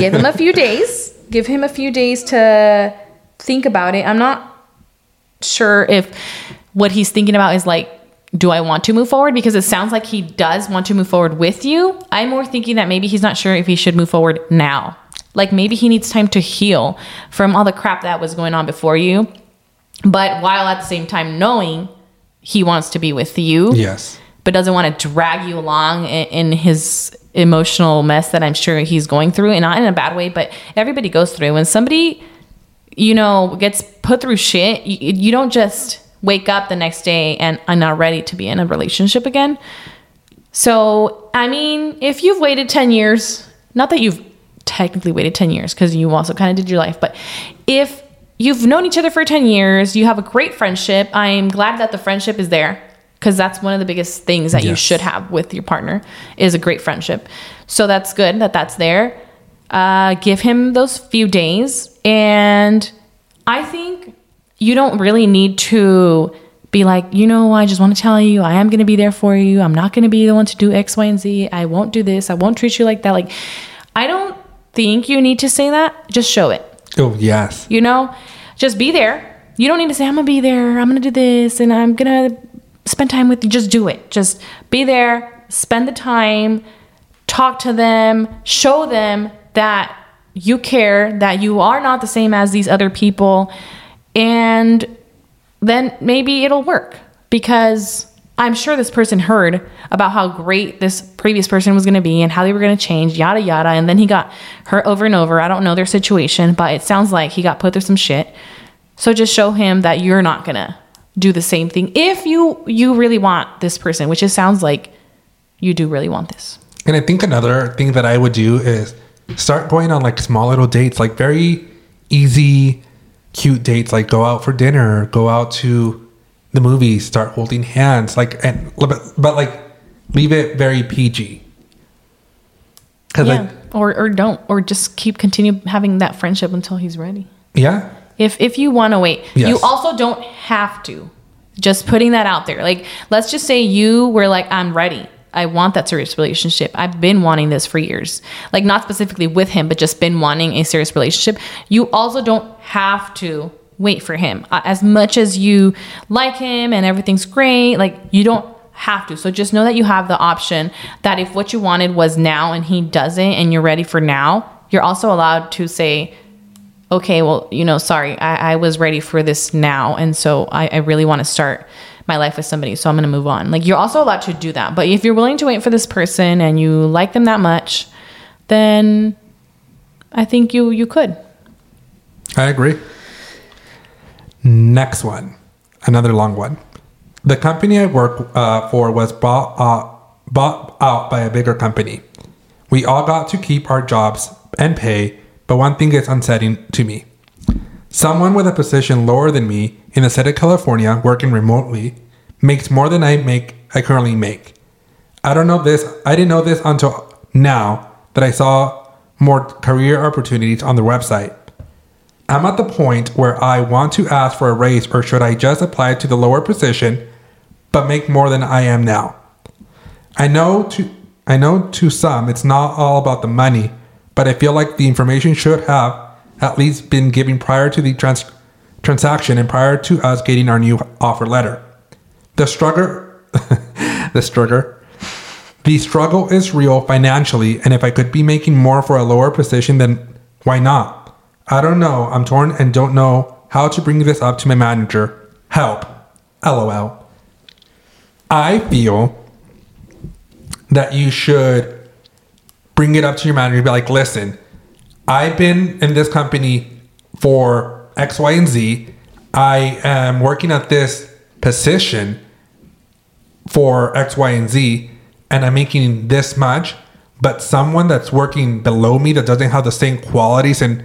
give them a few *laughs* days. Give him a few days to think about it. I'm not sure if what he's thinking about is like do I want to move forward? Because it sounds like he does want to move forward with you. I'm more thinking that maybe he's not sure if he should move forward now. Like maybe he needs time to heal from all the crap that was going on before you. But while at the same time knowing he wants to be with you, Yes. but doesn't want to drag you along in, in his emotional mess that I'm sure he's going through, and not in a bad way, but everybody goes through. When somebody, you know, gets put through shit, you, you don't just wake up the next day and are not ready to be in a relationship again. So, I mean, if you've waited 10 years, not that you've technically waited 10 years because you also kind of did your life, but if you've known each other for 10 years, you have a great friendship, I'm glad that the friendship is there because that's one of the biggest things that you should have with your partner is a great friendship. So that's good that that's there. Uh, give him those few days, and I think you don't really need to be like, you know, I just want to tell you, I am going to be there for you. I'm not going to be the one to do X, Y, and Z. I won't do this. I won't treat you like that. Like, I don't think you need to say that. Just show it. Oh, yes. You know, just be there. You don't need to say, I'm gonna be there, I'm gonna do this, and I'm gonna spend time with you. Just do it. Just be there, spend the time, talk to them, show them that you care, that you are not the same as these other people, and then maybe it'll work because I'm sure this person heard about how great this previous person was going to be and how they were going to change, yada yada. And then he got hurt over and over. I don't know their situation, but it sounds like he got put through some shit. So just show him that you're not going to do the same thing if you you really want this person, which it sounds like you do really want this. And I think another thing that I would do is start going on like small little dates, like very easy, cute dates, like go out for dinner, go out to the movies, start holding hands, like and but, but like leave it very PG. Cause Yeah. like or or don't or just keep continue having that friendship until he's ready. yeah, If if you want to wait, you also don't have to. Just putting that out there. Like let's just say you were like I'm ready. I want that serious relationship. I've been wanting this for years. Like not specifically with him, but just been wanting a serious relationship. You also don't have to wait for him. As much as you like him and everything's great, like you don't have to. So just know that you have the option that if what you wanted was now and he doesn't and you're ready for now, you're also allowed to say, okay, well, you know, sorry, I, I was ready for this now. And so I, I really want to start my life with somebody. So I'm going to move on. Like, you're also allowed to do that. But if you're willing to wait for this person and you like them that much, then I think you, you could. I agree. Next one, another long one. The company I work uh, for was bought uh, bought out by a bigger company. We all got to keep our jobs and pay, but one thing is unsettling to me. Someone with a position lower than me in the state of California working remotely makes more than I make I currently make. I don't know this I didn't know this until now that I saw more career opportunities on the website. I'm at the point where I want to ask for a raise or should I just apply to the lower position but make more than I am now? I know to I know to some it's not all about the money, but I feel like the information should have at least been given prior to the trans- transaction and prior to us getting our new offer letter. The struggle *laughs* the struggle the struggle is real financially and if I could be making more for a lower position then why not? I don't know. I'm torn and don't know how to bring this up to my manager. Help. LOL. I feel that you should bring it up to your manager be like, listen, I've been in this company for X, Y, and Z. I am working at this position for X, Y, and Z, and I'm making this much. But someone that's working below me that doesn't have the same qualities and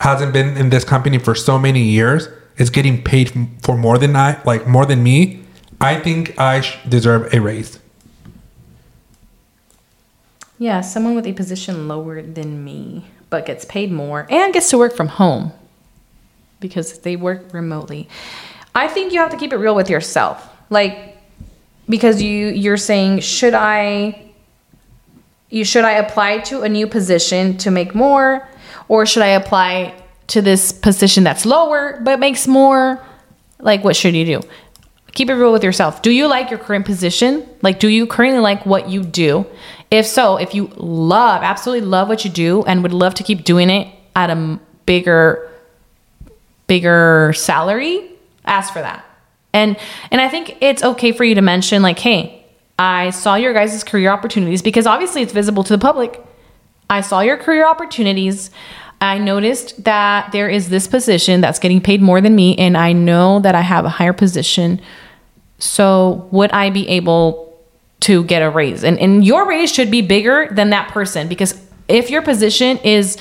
hasn't been in this company for so many years is getting paid for more than I like more than me. I think I deserve a raise. Yeah, someone with a position lower than me, but gets paid more and gets to work from home because they work remotely. I think you have to keep it real with yourself. Like because you you're saying should I you should I apply to a new position to make more or should I apply to this position that's lower but makes more? Like what should you do? Keep it real with yourself. Do you like your current position? Like do you currently like what you do? If so, if you love, absolutely love what you do and would love to keep doing it at a bigger bigger salary, ask for that. And and I think it's okay for you to mention like, "Hey, I saw your guys' career opportunities because obviously it's visible to the public. I saw your career opportunities. I noticed that there is this position that's getting paid more than me and I know that I have a higher position. So, would I be able to get a raise? And and your raise should be bigger than that person because if your position is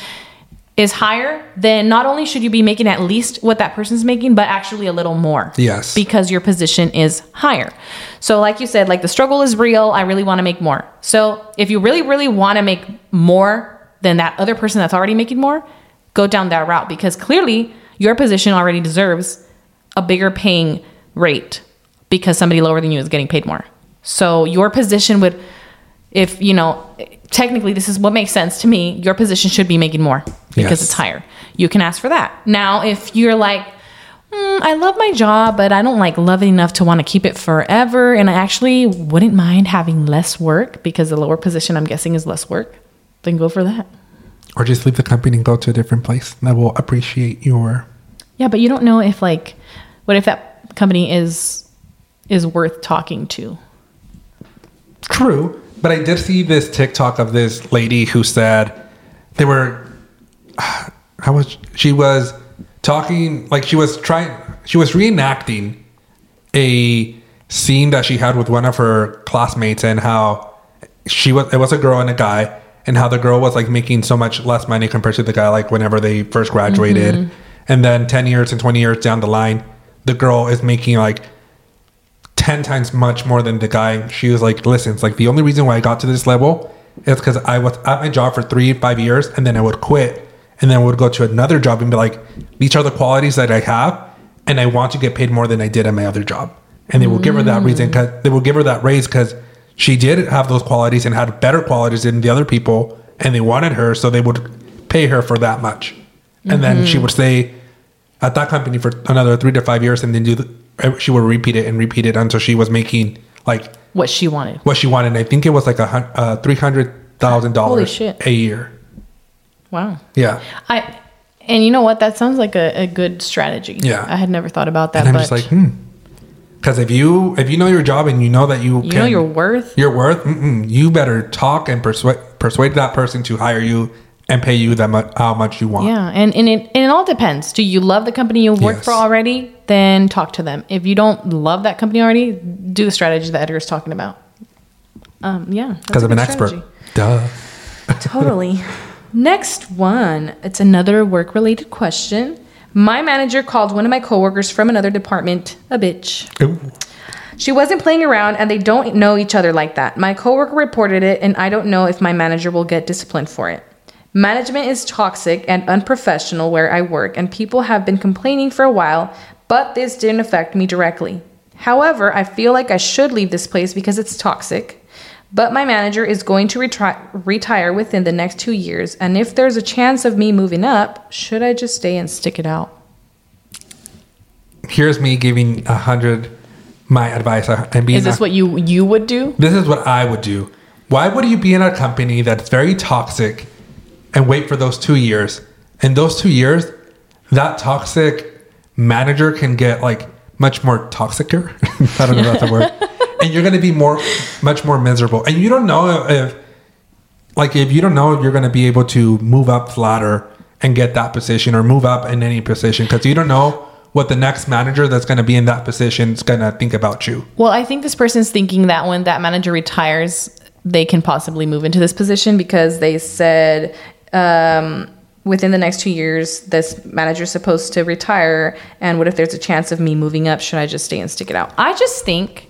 is higher, then not only should you be making at least what that person's making, but actually a little more. Yes. Because your position is higher. So, like you said, like the struggle is real. I really want to make more. So, if you really, really want to make more than that other person that's already making more, go down that route because clearly your position already deserves a bigger paying rate because somebody lower than you is getting paid more. So, your position would, if you know, technically this is what makes sense to me, your position should be making more because Yes. it's higher. You can ask for that. Now, if you're like, "Hmm, I love my job, but I don't like love it enough to want to keep it forever, and I actually wouldn't mind having less work because the lower position I'm guessing is less work, then go for that. Or just leave the company and go to a different place that will appreciate your Yeah, but you don't know if like, what if that company is is worth talking to? True, but I did see this TikTok of this lady who said they were *sighs* how was she was talking like she was trying she was reenacting a scene that she had with one of her classmates and how she was it was a girl and a guy and how the girl was like making so much less money compared to the guy like whenever they first graduated. Mm-hmm. And then 10 years and 20 years down the line the girl is making like 10 times much more than the guy. She was like, listen, it's like the only reason why I got to this level is because I was at my job for three, five years and then I would quit and then I would go to another job and be like, these are the qualities that I have and I want to get paid more than I did at my other job. And they will give her that reason mm. because they will give her that raise because she did have those qualities and had better qualities than the other people and they wanted her. So they would pay her for that much. And then she mm-hmm. would stay at that company for another three to five years and then do the, she would repeat it and repeat it until she was making like What she wanted. what she wanted. I think it was like a uh, three hundred thousand dollars a year. Wow. Yeah, I and you know what? That sounds like a, a good strategy. Yeah. I had never thought about that. and I'm but just like, hmm. Because if you if you know your job and you know that you you can, know your worth. your worth, you better talk and persuade persuade that person to hire you and pay you that much how much you want. Yeah, and, and it and it all depends. Do you love the company you work Yes. for already? Then talk to them. If you don't love that company already, do the strategy that Edgar's talking about. Um, yeah, Because I'm an good expert. Duh. *laughs* totally. Next one. It's another work related question. My manager called one of my coworkers from another department a bitch. Ooh. She wasn't playing around and they don't know each other like that. My coworker reported it and I don't know if my manager will get disciplined for it. Management is toxic and unprofessional where I work and people have been complaining for a while, but this didn't affect me directly. However, I feel like I should leave this place because it's toxic. But my manager is going to retri- retire within the next two years, and if there's a chance of me moving up, should I just stay and stick it out? Here's me giving a hundred my advice and being Is this a- what you you would do? This is what I would do. Why would you be in a company that's very toxic and wait for those two years in those two years, that toxic manager can get like much more toxicer. *laughs* I don't know if that's a word. *laughs* and you're going to be more, much more miserable. And you don't know if, like, if you don't know if you're going to be able to move up the ladder and get that position or move up in any position because you don't know what the next manager that's going to be in that position is going to think about you. Well, I think this person's thinking that when that manager retires, they can possibly move into this position because they said um, within the next two years, this manager's supposed to retire. And what if there's a chance of me moving up? Should I just stay and stick it out? I just think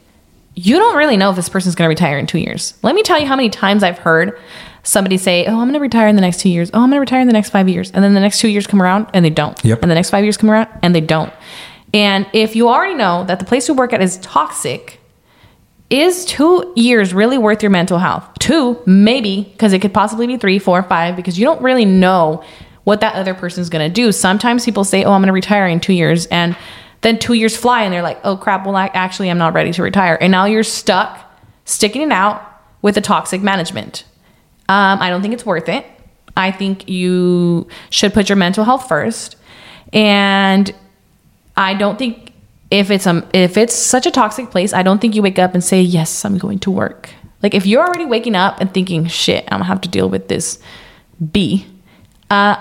you don't really know if this person's going to retire in two years. Let me tell you how many times I've heard somebody say, "Oh, I'm going to retire in the next two years. Oh, I'm going to retire in the next five years," and then the next two years come around and they don't. Yep. And the next five years come around and they don't. And if you already know that the place you work at is toxic, is two years really worth your mental health? Two, maybe, because it could possibly be three, four, five, because you don't really know what that other person's to do. Sometimes people say, "Oh, I'm to retire in two years," and then two years fly, and they're like, "Oh crap! Well, I, actually, I'm not ready to retire," and now you're stuck sticking it out with a toxic management. Um, I don't think it's worth it. I think you should put your mental health first, and I don't think if it's um if it's such a toxic place, I don't think you wake up and say, "Yes, I'm going to work." Like if you're already waking up and thinking, "Shit, I'm gonna have to deal with this B," uh,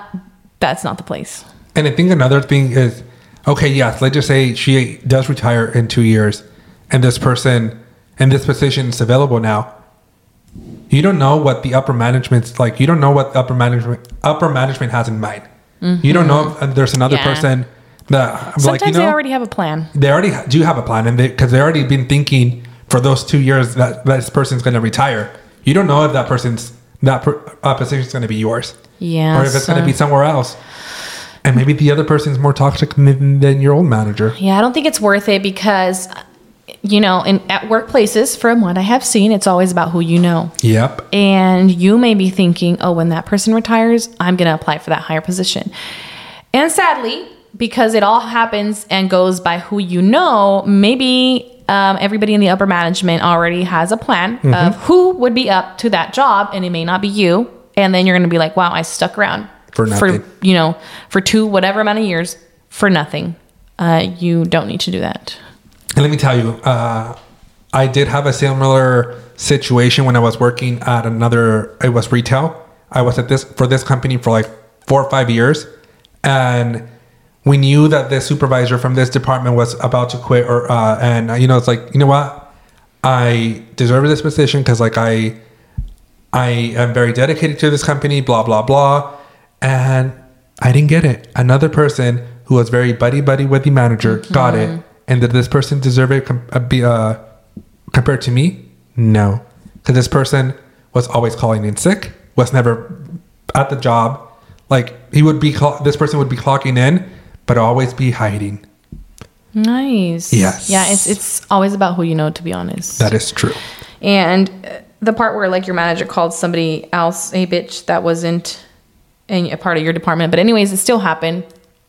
that's not the place. And I think another thing is, okay, yes, let's just say she does retire in two years, and this person and this position is available now. You don't know what the upper management's like. You don't know what the upper management upper management has in mind. You don't know if there's another Mm-hmm. Yeah. person that Sometimes like you know they already have a plan. they already do have a plan, and because they, already been thinking for those two years that this person's going to retire. You don't know if that person's that per, uh, position is going to be yours, Yeah, or if it's going to be somewhere else. And maybe the other person's more toxic than, than your old manager. Yeah, I don't think it's worth it because, you know, in at workplaces, from what I have seen, it's always about who you know. Yep. And you may be thinking, oh, when that person retires, I'm going to apply for that higher position. And sadly, because it all happens and goes by who you know, maybe um, everybody in the upper management already has a plan of who would be up to that job, and it may not be you. And then you're going to be like, wow, I stuck around For nothing. you know, for two, whatever amount of years for nothing. Uh, you don't need to do that. And let me tell you, uh, I did have a similar situation when I was working at another. It was retail. I was at this for this company for like four or five years, and we knew that the supervisor from this department was about to quit. Or uh, and uh, you know, it's like you know what, I deserve this position because like I, I am very dedicated to this company. Blah blah blah, and I didn't get it. Another person who was very buddy buddy with the manager got it. And did this person deserve it com- uh, be, uh, compared to me? No, because this person was always calling in sick, was never at the job. Like he would be, clock this person would be clocking in, but always be hiding. Nice. Yes. Yeah, it's it's always about who you know, to be honest. That is true. and uh, the part where like your manager called somebody else a bitch that wasn't in a part of your department, but anyways, it still happened.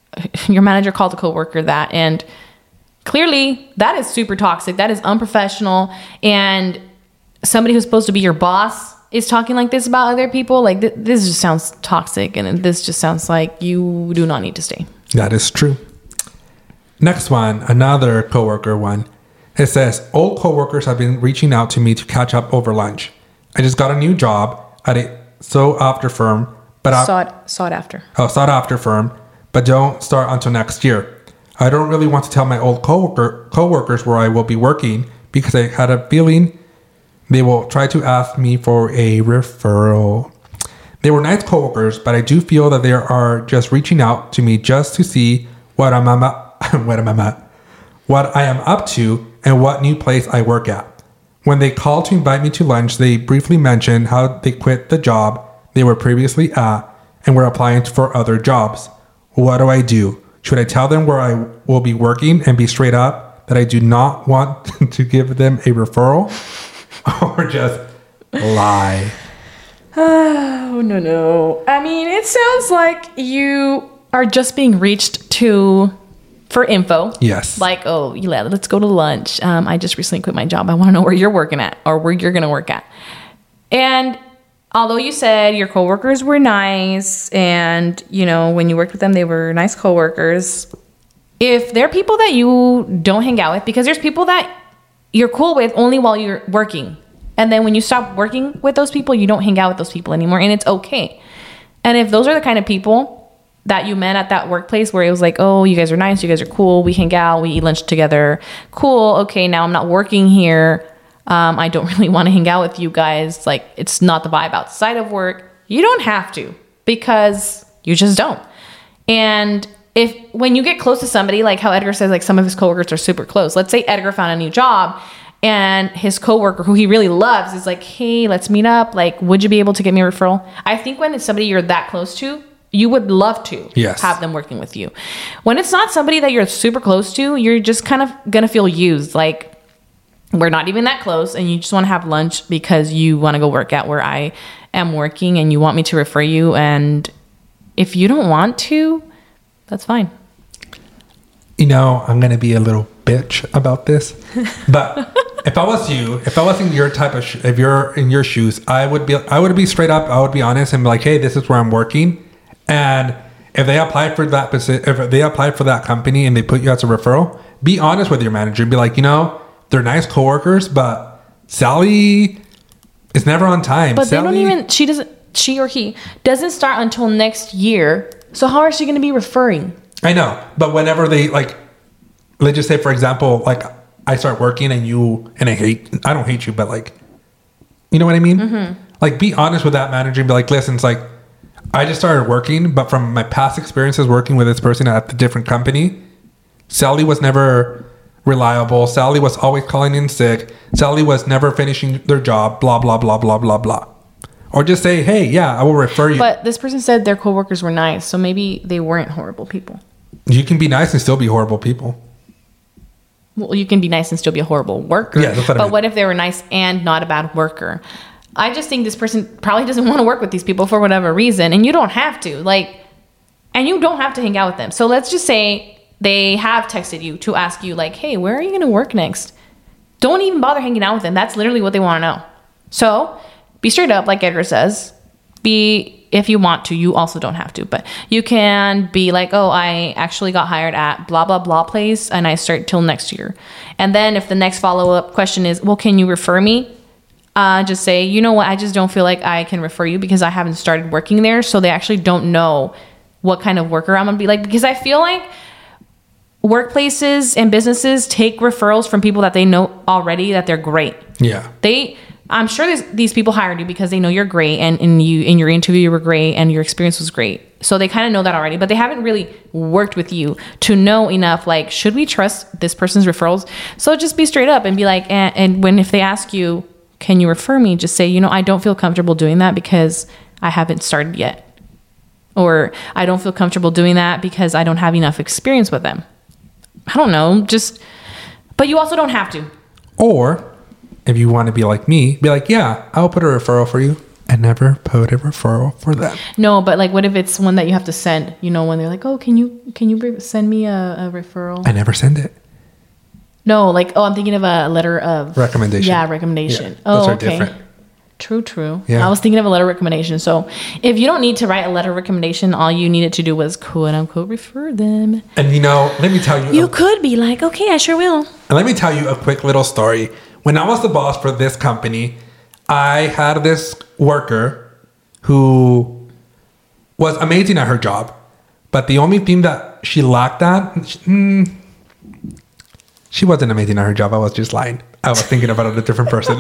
*laughs* Your manager called a coworker that, and clearly that is super toxic. That is unprofessional, and somebody who's supposed to be your boss is talking like this about other people. Like th- this just sounds toxic, and this just sounds like you do not need to stay. That is true. Next one, another coworker one. It says old coworkers have been reaching out to me to catch up over lunch. I just got a new job at a so after firm, but I, Sought sought after. Oh, sought after firm, but don't start until next year. I don't really want to tell my old coworker coworkers where I will be working because I had a feeling they will try to ask me for a referral. They were nice coworkers, but I do feel that they are just reaching out to me just to see what I'm at, what I'm at, what I am up to, and what new place I work at. When they called to invite me to lunch, they briefly mentioned how they quit the job they were previously at and were applying for other jobs. What do I do? Should I tell them where I will be working and be straight up that I do not want to give them a referral? Or just lie? Oh no no. I mean, it sounds like you are just being reached to for info. Yes. Like, oh, yeah, let's go to lunch. Um, I just recently quit my job. I want to know where you're working at or where you're going to work at. And although you said your coworkers were nice and you know when you worked with them they were nice coworkers if they're people that you don't hang out with because there's people that you're cool with only while you're working and then when you stop working with those people you don't hang out with those people anymore and it's okay and if those are the kind of people that you met at that workplace where it was like oh you guys are nice you guys are cool we hang out we eat lunch together cool okay now i'm not working here um, I don't *laughs* really want to hang out with you guys. Like, it's not the vibe outside of work. You don't have to because you just don't. And if when you get close to somebody, like how Edgar says, like some of his coworkers are super close. Let's say Edgar found a new job and his coworker who he really loves is like, hey, let's meet up. Like, would you be able to get me a referral? I think when it's somebody you're that close to, you would love to Yes. have them working with you. When it's not somebody that you're super close to, you're just kind of gonna feel used. Like, we're not even that close and you just want to have lunch because you want to go work out where I am working and you want me to refer you and if you don't want to that's fine you know, I'm gonna be a little bitch about this, but *laughs* if I was you, if I was in your type of, sh- if you're in your shoes, I would be, I would be straight up, I would be honest and be like, hey, this is where I'm working, and if they apply for that if they apply for that company and they put you as a referral, be honest with your manager. Be like, you know, they're nice coworkers, but Sally is never on time. but they don't even she doesn't she or he doesn't start until next year so how is she going to be referring I know, but whenever they like, let's just say, for example, like I start working and you and I hate, I don't hate you, but like, you know what I mean? Mm-hmm. Like, be honest with that manager and be like, listen, it's like, I just started working, but from my past experiences working with this person at the different company, Sally was never reliable. Sally was always calling in sick. Sally was never finishing their job. Blah blah blah blah blah blah. Or just say, hey, yeah, I will refer you. but this person said their coworkers were nice so maybe they weren't horrible people you can be nice and still be horrible people. Well, you can be nice and still be a horrible worker. Yeah, that's what I but mean. what if they were nice and not a bad worker? I just think this person probably doesn't want to work with these people for whatever reason, and you don't have to. Like, and you don't have to hang out with them. So let's just say they have texted you to ask you, like, "Hey, where are you going to work next?" Don't even bother hanging out with them. That's literally what they want to know. So be straight up, like Edgar says. Be if you want to. You also don't have to, but you can be like, "Oh, I actually got hired at blah blah blah place, and I start till next year." And then if the next follow up question is, "Well, can you refer me?" uh, just say, you know what, I just don't feel like I can refer you because I haven't started working there. So they actually don't know what kind of worker I'm gonna be like. Because I feel like workplaces and businesses take referrals from people that they know already that they're great. Yeah. They, I'm sure this, these people hired you because they know you're great and, you in your interview you were great and your experience was great. So they kind of know that already, but they haven't really worked with you to know enough. Like, should we trust this person's referrals? So just be straight up and be like, and, and when if they ask you, can you refer me? Just say, you know, I don't feel comfortable doing that because I haven't started yet, or I don't feel comfortable doing that because I don't have enough experience with them. I don't know, just, but you also don't have to. Or if you want to be like me, be like, yeah, I'll put a referral for you. And never put a referral for them. No, but like, what if it's one that you have to send? You know, when they're like, "Oh, can you can you send me a, a referral?" I never send it. no, like, oh, I'm thinking of a letter of Recommendation. Yeah, recommendation. Yeah, oh, are okay. different. True, true. Yeah. I was thinking of a letter recommendation. So, if you don't need to write a letter recommendation, all you needed to do was quote unquote refer them. And you know, let me tell you, You could be like, okay, I sure will. And let me tell you a quick little story. When I was the boss for this company, I had this worker who was amazing at her job. But the only thing that she lacked at, mm, she wasn't amazing at her job. I was just lying. I was thinking about a different person.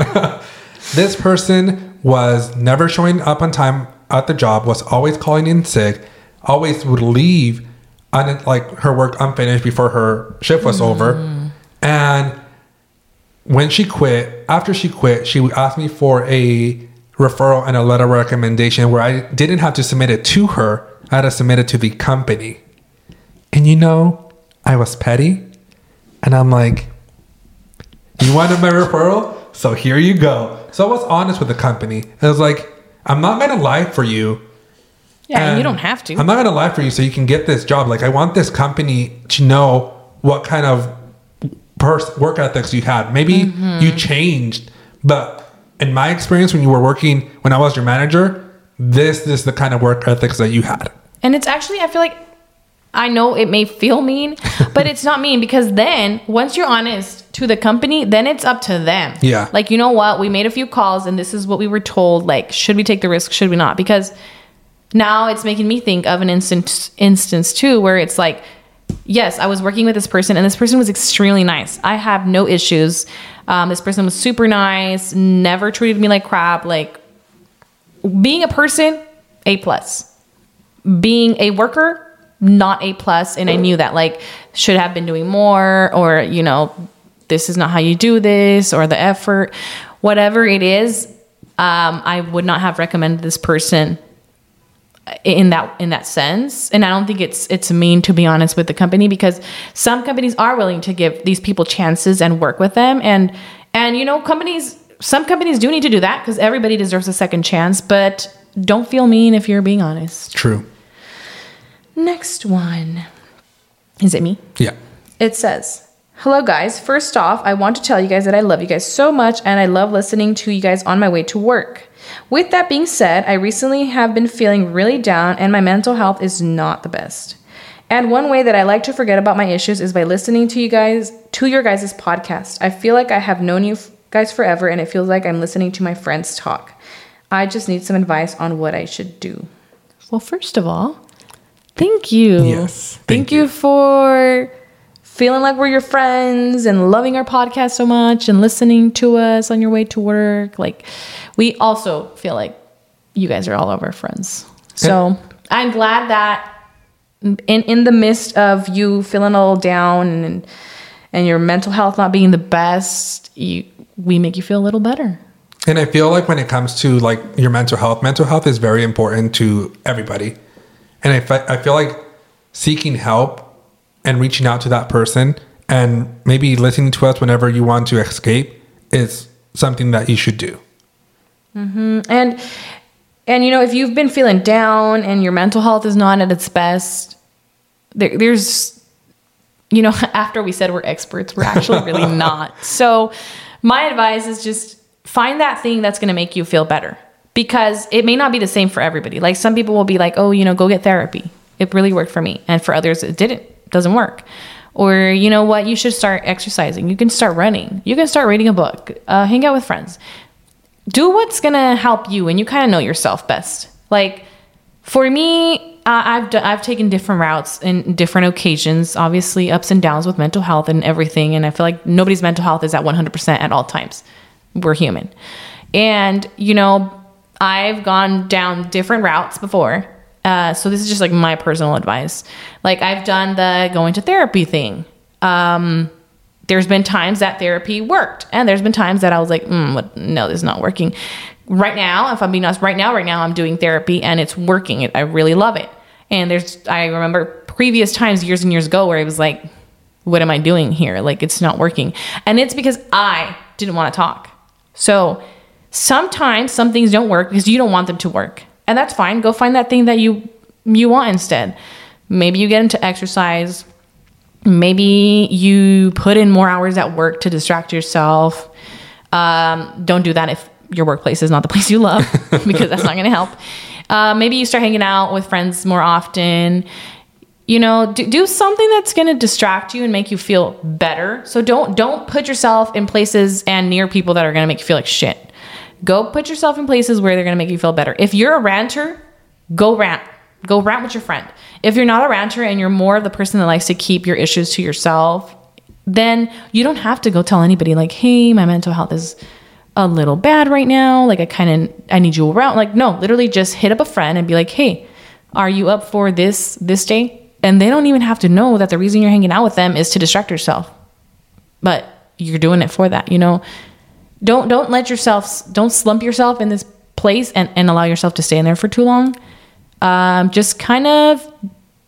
*laughs* this person was never showing up on time at the job, was always calling in sick, always would leave un- like her work unfinished before her shift was over. And when she quit, after she quit, she asked me for a referral and a letter of recommendation where I didn't have to submit it to her. I had to submit it to the company. And you know, I was petty. And I'm like, you wanted my referral? So here you go. So I was honest with the company. I was like, I'm not going to lie for you. Yeah, and you don't have to. I'm not gonna lie for you, so you can get this job. Like, I want this company to know what kind of pers- work ethics you had. Maybe Mm-hmm. you changed, but in my experience, when you were working, when I was your manager, this is the kind of work ethics that you had. And it's actually, I feel like, I know it may feel mean, *laughs* but it's not mean because then once you're honest to the company, then it's up to them. Yeah. Like, you know what? We made a few calls and this is what we were told. Like, should we take the risk? Should we not? Because now it's making me think of an instant instance too where it's like, yes, I was working with this person and this person was extremely nice. I have no issues. Um, this person was super nice, never treated me like crap. Like, being a person, A plus. Being a worker, not A plus. And I knew that like should have been doing more, or you know, this is not how you do this, or the effort, whatever it is. Um, I would not have recommended this person in that in that sense. And i don't think it's it's mean to be honest with the company because some companies are willing to give these people chances and work with them. And and you know companies some companies do need to do that because everybody deserves a second chance but don't feel mean if you're being honest. True. next one. Is it me? Yeah. it says, Hello, guys. First off, I want to tell you guys that I love you guys so much and I love listening to you guys on my way to work. With that being said, I recently have been feeling really down and my mental health is not the best. And one way that I like to forget about my issues is by listening to you guys, to your guys' podcast. I feel like I have known you guys forever and it feels like I'm listening to my friends talk. I just need some advice on what I should do. Well, first of all, thank you. Yes, Thank, thank you you. for feeling like we're your friends and loving our podcast so much and listening to us on your way to work. Like, we also feel like you guys are all of our friends. So I'm glad that in in the midst of you feeling a little down and and your mental health not being the best, you we make you feel a little better. And I feel like when it comes to like your mental health, mental health is very important to everybody. And I, fe- I feel like seeking help and reaching out to that person and maybe listening to us whenever you want to escape is something that you should do. Mm-hmm. and and you know if you've been feeling down and your mental health is not at its best there, there's you know *laughs* after we said we're experts we're actually really *laughs* not. So my advice is just find that thing that's going to make you feel better because it may not be the same for everybody. Like some people will be like oh you know go get therapy. It really worked for me. And for others it didn't doesn't work. Or you know what you should start exercising. You can start running. You can start reading a book. Uh, hang out with friends. Do what's gonna help you and you kind of know yourself best. Like for me uh, i've d- i've taken different routes in different occasions obviously ups and downs with mental health and everything and i feel like nobody's mental health is at 100% at all times. We're human. And you know i've gone down different routes before uh, so this is just like my personal advice. Like i've done the going to therapy thing. Um, there's been times that therapy worked and there's been times that i was like mm, what, no this is not working. Right now if i'm being honest right now right now i'm doing therapy and it's working. It- i really love it. And there's i remember previous times years and years ago where i was like what am i doing here? Like it's not working. And it's because i didn't want to talk. So sometimes some things don't work because you don't want them to work and that's fine. Go find that thing that you you want instead. Maybe you get into exercise. Maybe you put in more hours at work to distract yourself. Um, don't do that if your workplace is not the *laughs* place you love because that's not going to help. Uh, maybe you start hanging out with friends more often. You know do, do something that's going to distract you and make you feel better. So don't don't put yourself in places and near people that are going to make you feel like shit go put yourself in places where they're going to make you feel better. If you're a ranter go rant. Go rant with your friend. If you're not a ranter and you're more of the person that likes to keep your issues to yourself then you don't have to go tell anybody like hey my mental health is a little bad right now. Like i kind of i need you around. Like no literally just hit up a friend and be like hey are you up for this this day? And they don't even have to know that the reason you're hanging out with them is to distract yourself. But you're doing it for that you know don't don't let yourself don't slump yourself in this place and, and allow yourself to stay in there for too long. Um, just kind of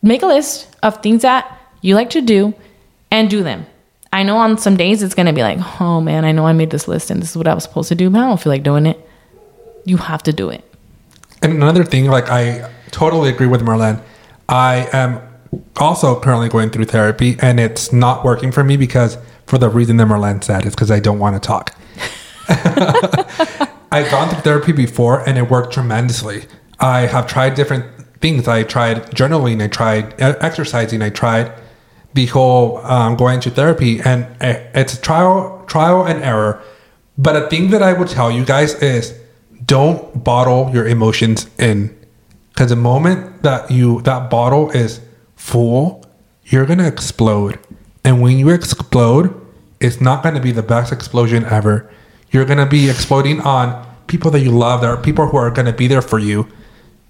make a list of things that you like to do and do them. I know on some days it's going to be like oh man i know i made this list and this is what i was supposed to do but i don't feel like doing it. You have to do it. And another thing, like I totally agree with Marlene I am also currently going through therapy, and it's not working for me because for the reason that Marlene said, it's because I don't want to talk. *laughs* I've gone through therapy before and it worked tremendously. I have tried different things. I tried journaling, I tried e- exercising, I tried the whole um, going to therapy, and i- it's trial, trial and error. But a thing that I would tell you guys is don't bottle your emotions in, because the moment that you that bottle is full, you're gonna explode, and when you explode, it's not gonna be the best explosion ever. You're gonna be exploding on people that you love. There are people who are gonna be there for you.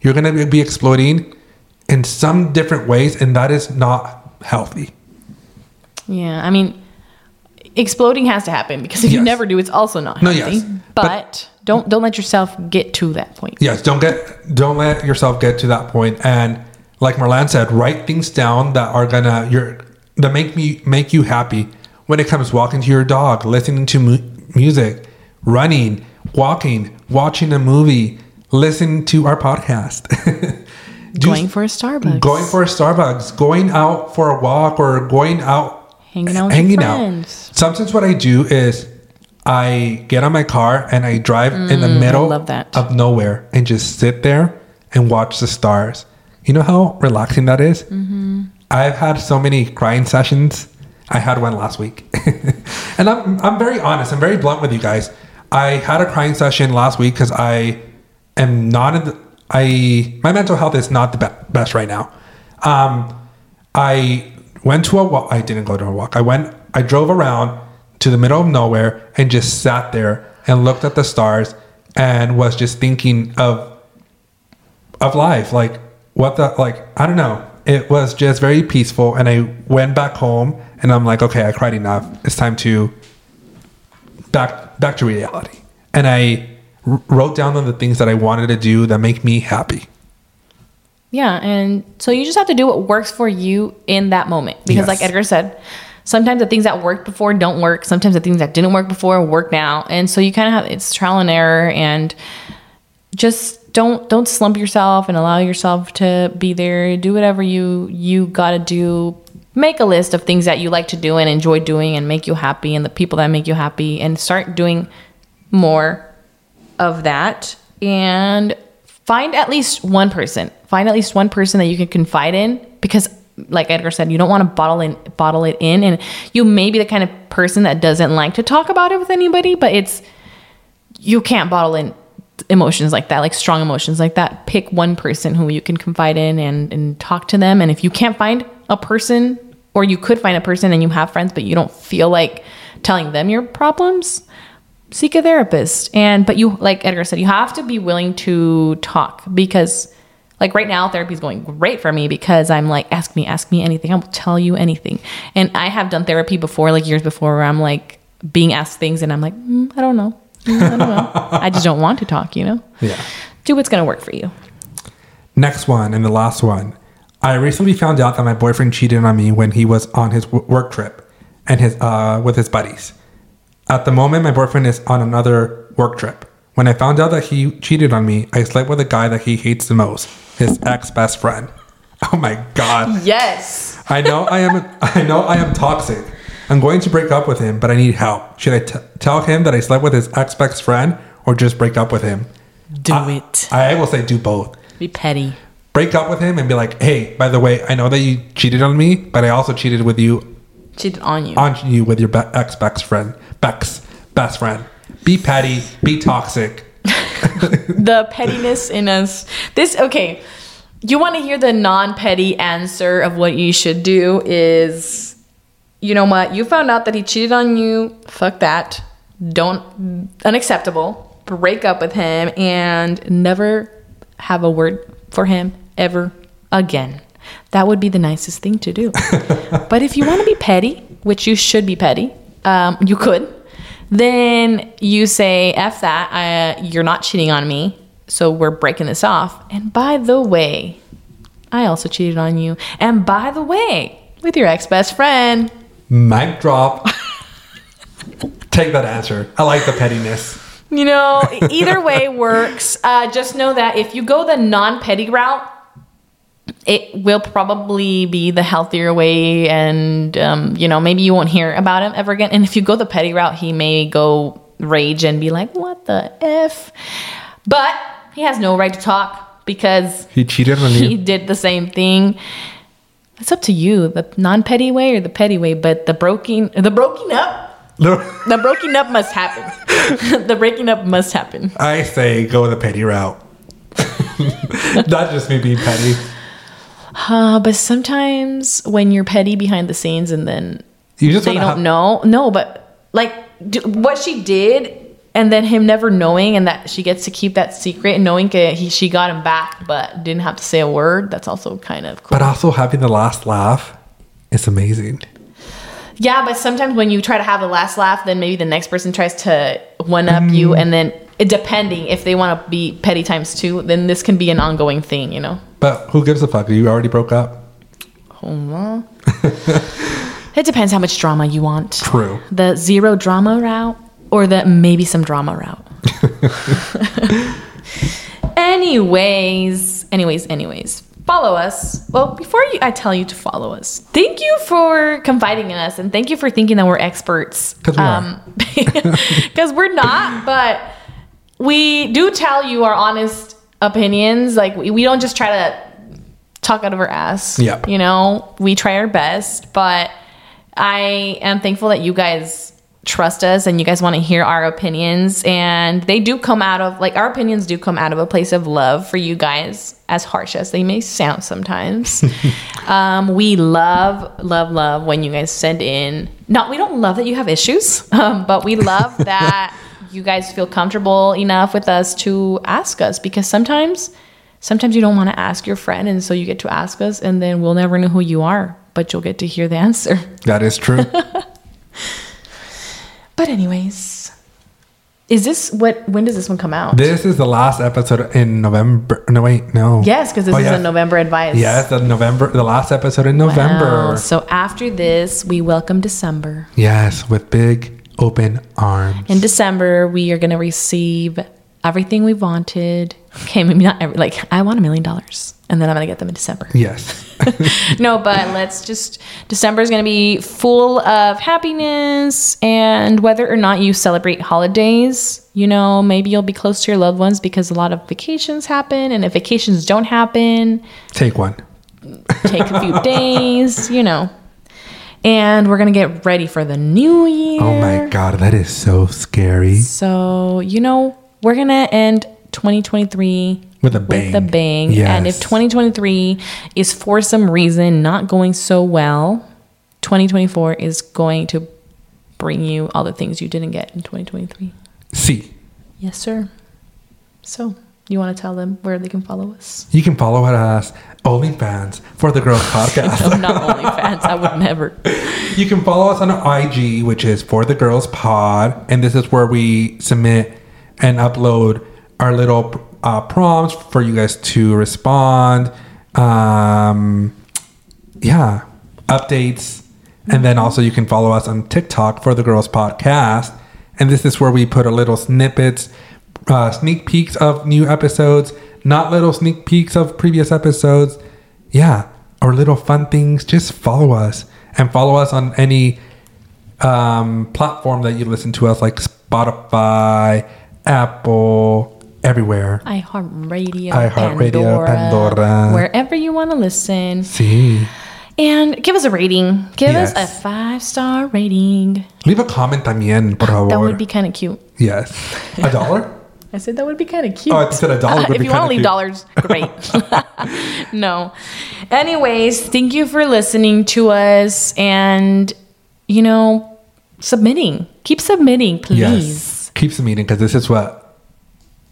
You're gonna be exploding in some different ways, and that is not healthy. Yeah, I mean, exploding has to happen because if you never do, it's also not No, healthy. yes. But, But- don't don't let yourself get to that point. Yes, don't get don't let yourself get to that point. And like Marlene said, write things down that are gonna your that make me make you happy. When it comes walking to your dog, listening to mu- music, running, walking, watching a movie, listening to our podcast, *laughs* Going for a Starbucks. going for a Starbucks, going out for a walk, or going out Hanging out your friends. Sometimes what I do is I get on my car and I drive in the middle Mm, that. of nowhere and just sit there and watch the stars. You know how relaxing that is? Mm-hmm. I've had so many crying sessions. I had one last week. *laughs* and I'm, I'm very honest. I'm very blunt with you guys. I had a crying session last week because I am not in the, I, my mental health is not the be- best right now. Um, I went to a walk. I didn't go to a walk. I went, I drove around to the middle of nowhere and just sat there and looked at the stars and was just thinking of, of life. Like, what the, like, I don't know. It was just very peaceful. And I went back home and I'm like, okay, I cried enough. It's time to back, back to reality. And I r- wrote down on the things that I wanted to do that make me happy. Yeah, and so you just have to do what works for you in that moment. Because, Yes. like Edgar said, sometimes the things that worked before don't work. Sometimes the things that didn't work before work now, and so you kind of have it's trial and error, and just don't don't slump yourself and allow yourself to be there. Do whatever you you got to do. Make a list of things that you like to do and enjoy doing and make you happy, and the people that make you happy, and start doing more of that. And find at least one person. Find at least one person that you can confide in because like edgar said you don't want to bottle in bottle it in. And you may be the kind of person that doesn't like to talk about it with anybody but it's you can't bottle in emotions like that like strong emotions like that pick one person who you can confide in and, and talk to them. And if you can't find a person or you could find a person and you have friends but you don't feel like telling them your problems seek a therapist. And but you like edgar said you have to be willing to talk because like right now therapy is going great for me because i'm like ask me ask me anything. I will tell you anything. And i have done therapy before like years before where i'm like being asked things and i'm like mm, i don't know i don't know i just don't want to talk you know Yeah. do what's going to work for you Next one and the last one. I recently found out that my boyfriend cheated on me when he was on his work trip and his uh, with his buddies. At the moment, my boyfriend is on another work trip. When I found out that he cheated on me, I slept with a guy that he hates the most, his *laughs* ex best friend. Oh my god! yes I know I am. I know I am toxic. I'm going to break up with him, but I need help. Should I t- tell him that I slept with his ex best friend, or just break up with him? do I- it I will say do both be petty break up with him and be like, hey, by the way, I know that you cheated on me, but I also cheated with you cheated on you on you with your be- ex best friend, Bex best friend. Be petty, be toxic. *laughs* the pettiness in us. This okay. You want to hear the non-petty answer of what you should do is you know what? You found out that he cheated on you. Fuck that. Don't unacceptable. Break up with him and never have a word for him ever again. That would be the nicest thing to do. *laughs* but if you want to be petty, which you should be petty, um, you could then you say f that uh, you're not cheating on me so we're breaking this off and by the way i also cheated on you and by the way with your ex-best friend Mic drop. Take that answer. I like the pettiness. you know either way works uh, just know that if you go the non-petty route it will probably be the healthier way and um, you know maybe you won't hear about him ever again and if you go the petty route he may go rage and be like, "What the f?" But he has no right to talk because He cheated on he you. did the same thing. It's up to you, the non-petty way or the petty way. But the broken, the broken up, the breaking up must happen. *laughs* the breaking up must happen. I say go the petty route. *laughs* Not just me being petty. Uh, but sometimes when you're petty behind the scenes and then You just they don't have- know. No, but like d- what she did, and then him never knowing, and that she gets to keep that secret, and knowing that he she got him back, but didn't have to say a word. That's also kind of cool. But also having the last laugh is amazing. yeah, but sometimes when you try to have the last laugh, then maybe the next person tries to one up you, Mm. and then depending if they want to be petty times two, then this can be an ongoing thing. You know. But who gives a fuck? You already broke up. Oh, *laughs* it depends how much drama you want. True. The zero drama route or the maybe some drama route. *laughs* anyways, anyways, anyways. Follow us. Well, before you, I tell you to follow us, thank you for confiding in us and thank you for thinking that we're experts. 'Cause we are. Um, *laughs* because we're not, but we do tell you our honest opinions. Like, we, we don't just try to talk out of our ass. Yep. You know, we try our best, but I am thankful that you guys trust us and you guys want to hear our opinions. And they do come out of, like, our opinions do come out of a place of love for you guys, as harsh as they may sound sometimes. *laughs* um, we love, love, love when you guys send in. Not, we don't love that you have issues, *laughs* um, but we love *laughs* that you guys feel comfortable enough with us to ask us because sometimes sometimes you don't want to ask your friend and so you get to ask us and then we'll never know who you are but you'll get to hear the answer That is true. But anyways is this what when does this one come out this is the last episode in November. No, wait, no. yes because this Oh, is yes. a november advice Yes, the November, the last episode in November. Wow. so after this we welcome december Yes, with big open arms. in december we are going to receive everything we wanted okay maybe not every like i want a million dollars and then i'm to get them in december yes. *laughs* no, but let's just December is to be full of happiness and whether or not you celebrate holidays, you know, maybe you'll be close to your loved ones because a lot of vacations happen and if vacations don't happen, Take one. take a few *laughs* days, you know. And we're going to get ready for the new year. Oh my god, that is so scary. So, you know, we're going to end 2023 With a With bang. a bang. And if 2023 is for some reason not going so well, 2024 is going to bring you all the things you didn't get in 2023. See, Yes, sir. So, you want to tell them where they can follow us? you can follow us OnlyFans for the Girls Podcast. *laughs* No, not OnlyFans. I would never. You can follow us on IG, which is for the girls pod, and this is where we submit and upload our little uh, prompts for you guys to respond. Um, yeah, updates, and then also you can follow us on TikTok for the girls podcast, and this is where we put a little snippets, uh, sneak peeks of new episodes, not little sneak peeks of previous episodes. Yeah, or little fun things. Just follow us and follow us on any um, platform that you listen to us, like Spotify, Apple, everywhere. iHeartRadio, iHeartRadio, Pandora. wherever you want to listen. See, And give us a rating. Give us a five star rating. leave a comment también, por favor. That would be kind of cute. yes, a dollar. *laughs* I said that would be kind of cute. Oh, I said a dollar would *laughs* if you want to leave cute. dollars, *laughs* great. no. Anyways, thank you for listening to us and, you know, submitting. Keep submitting, please. Yes, keep the meeting because this is what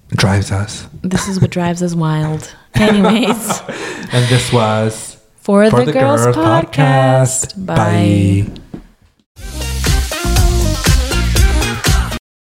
drives us. This is what drives us wild. Anyways, *laughs* And this was for, the, Girls, Podcast. Bye. Bye.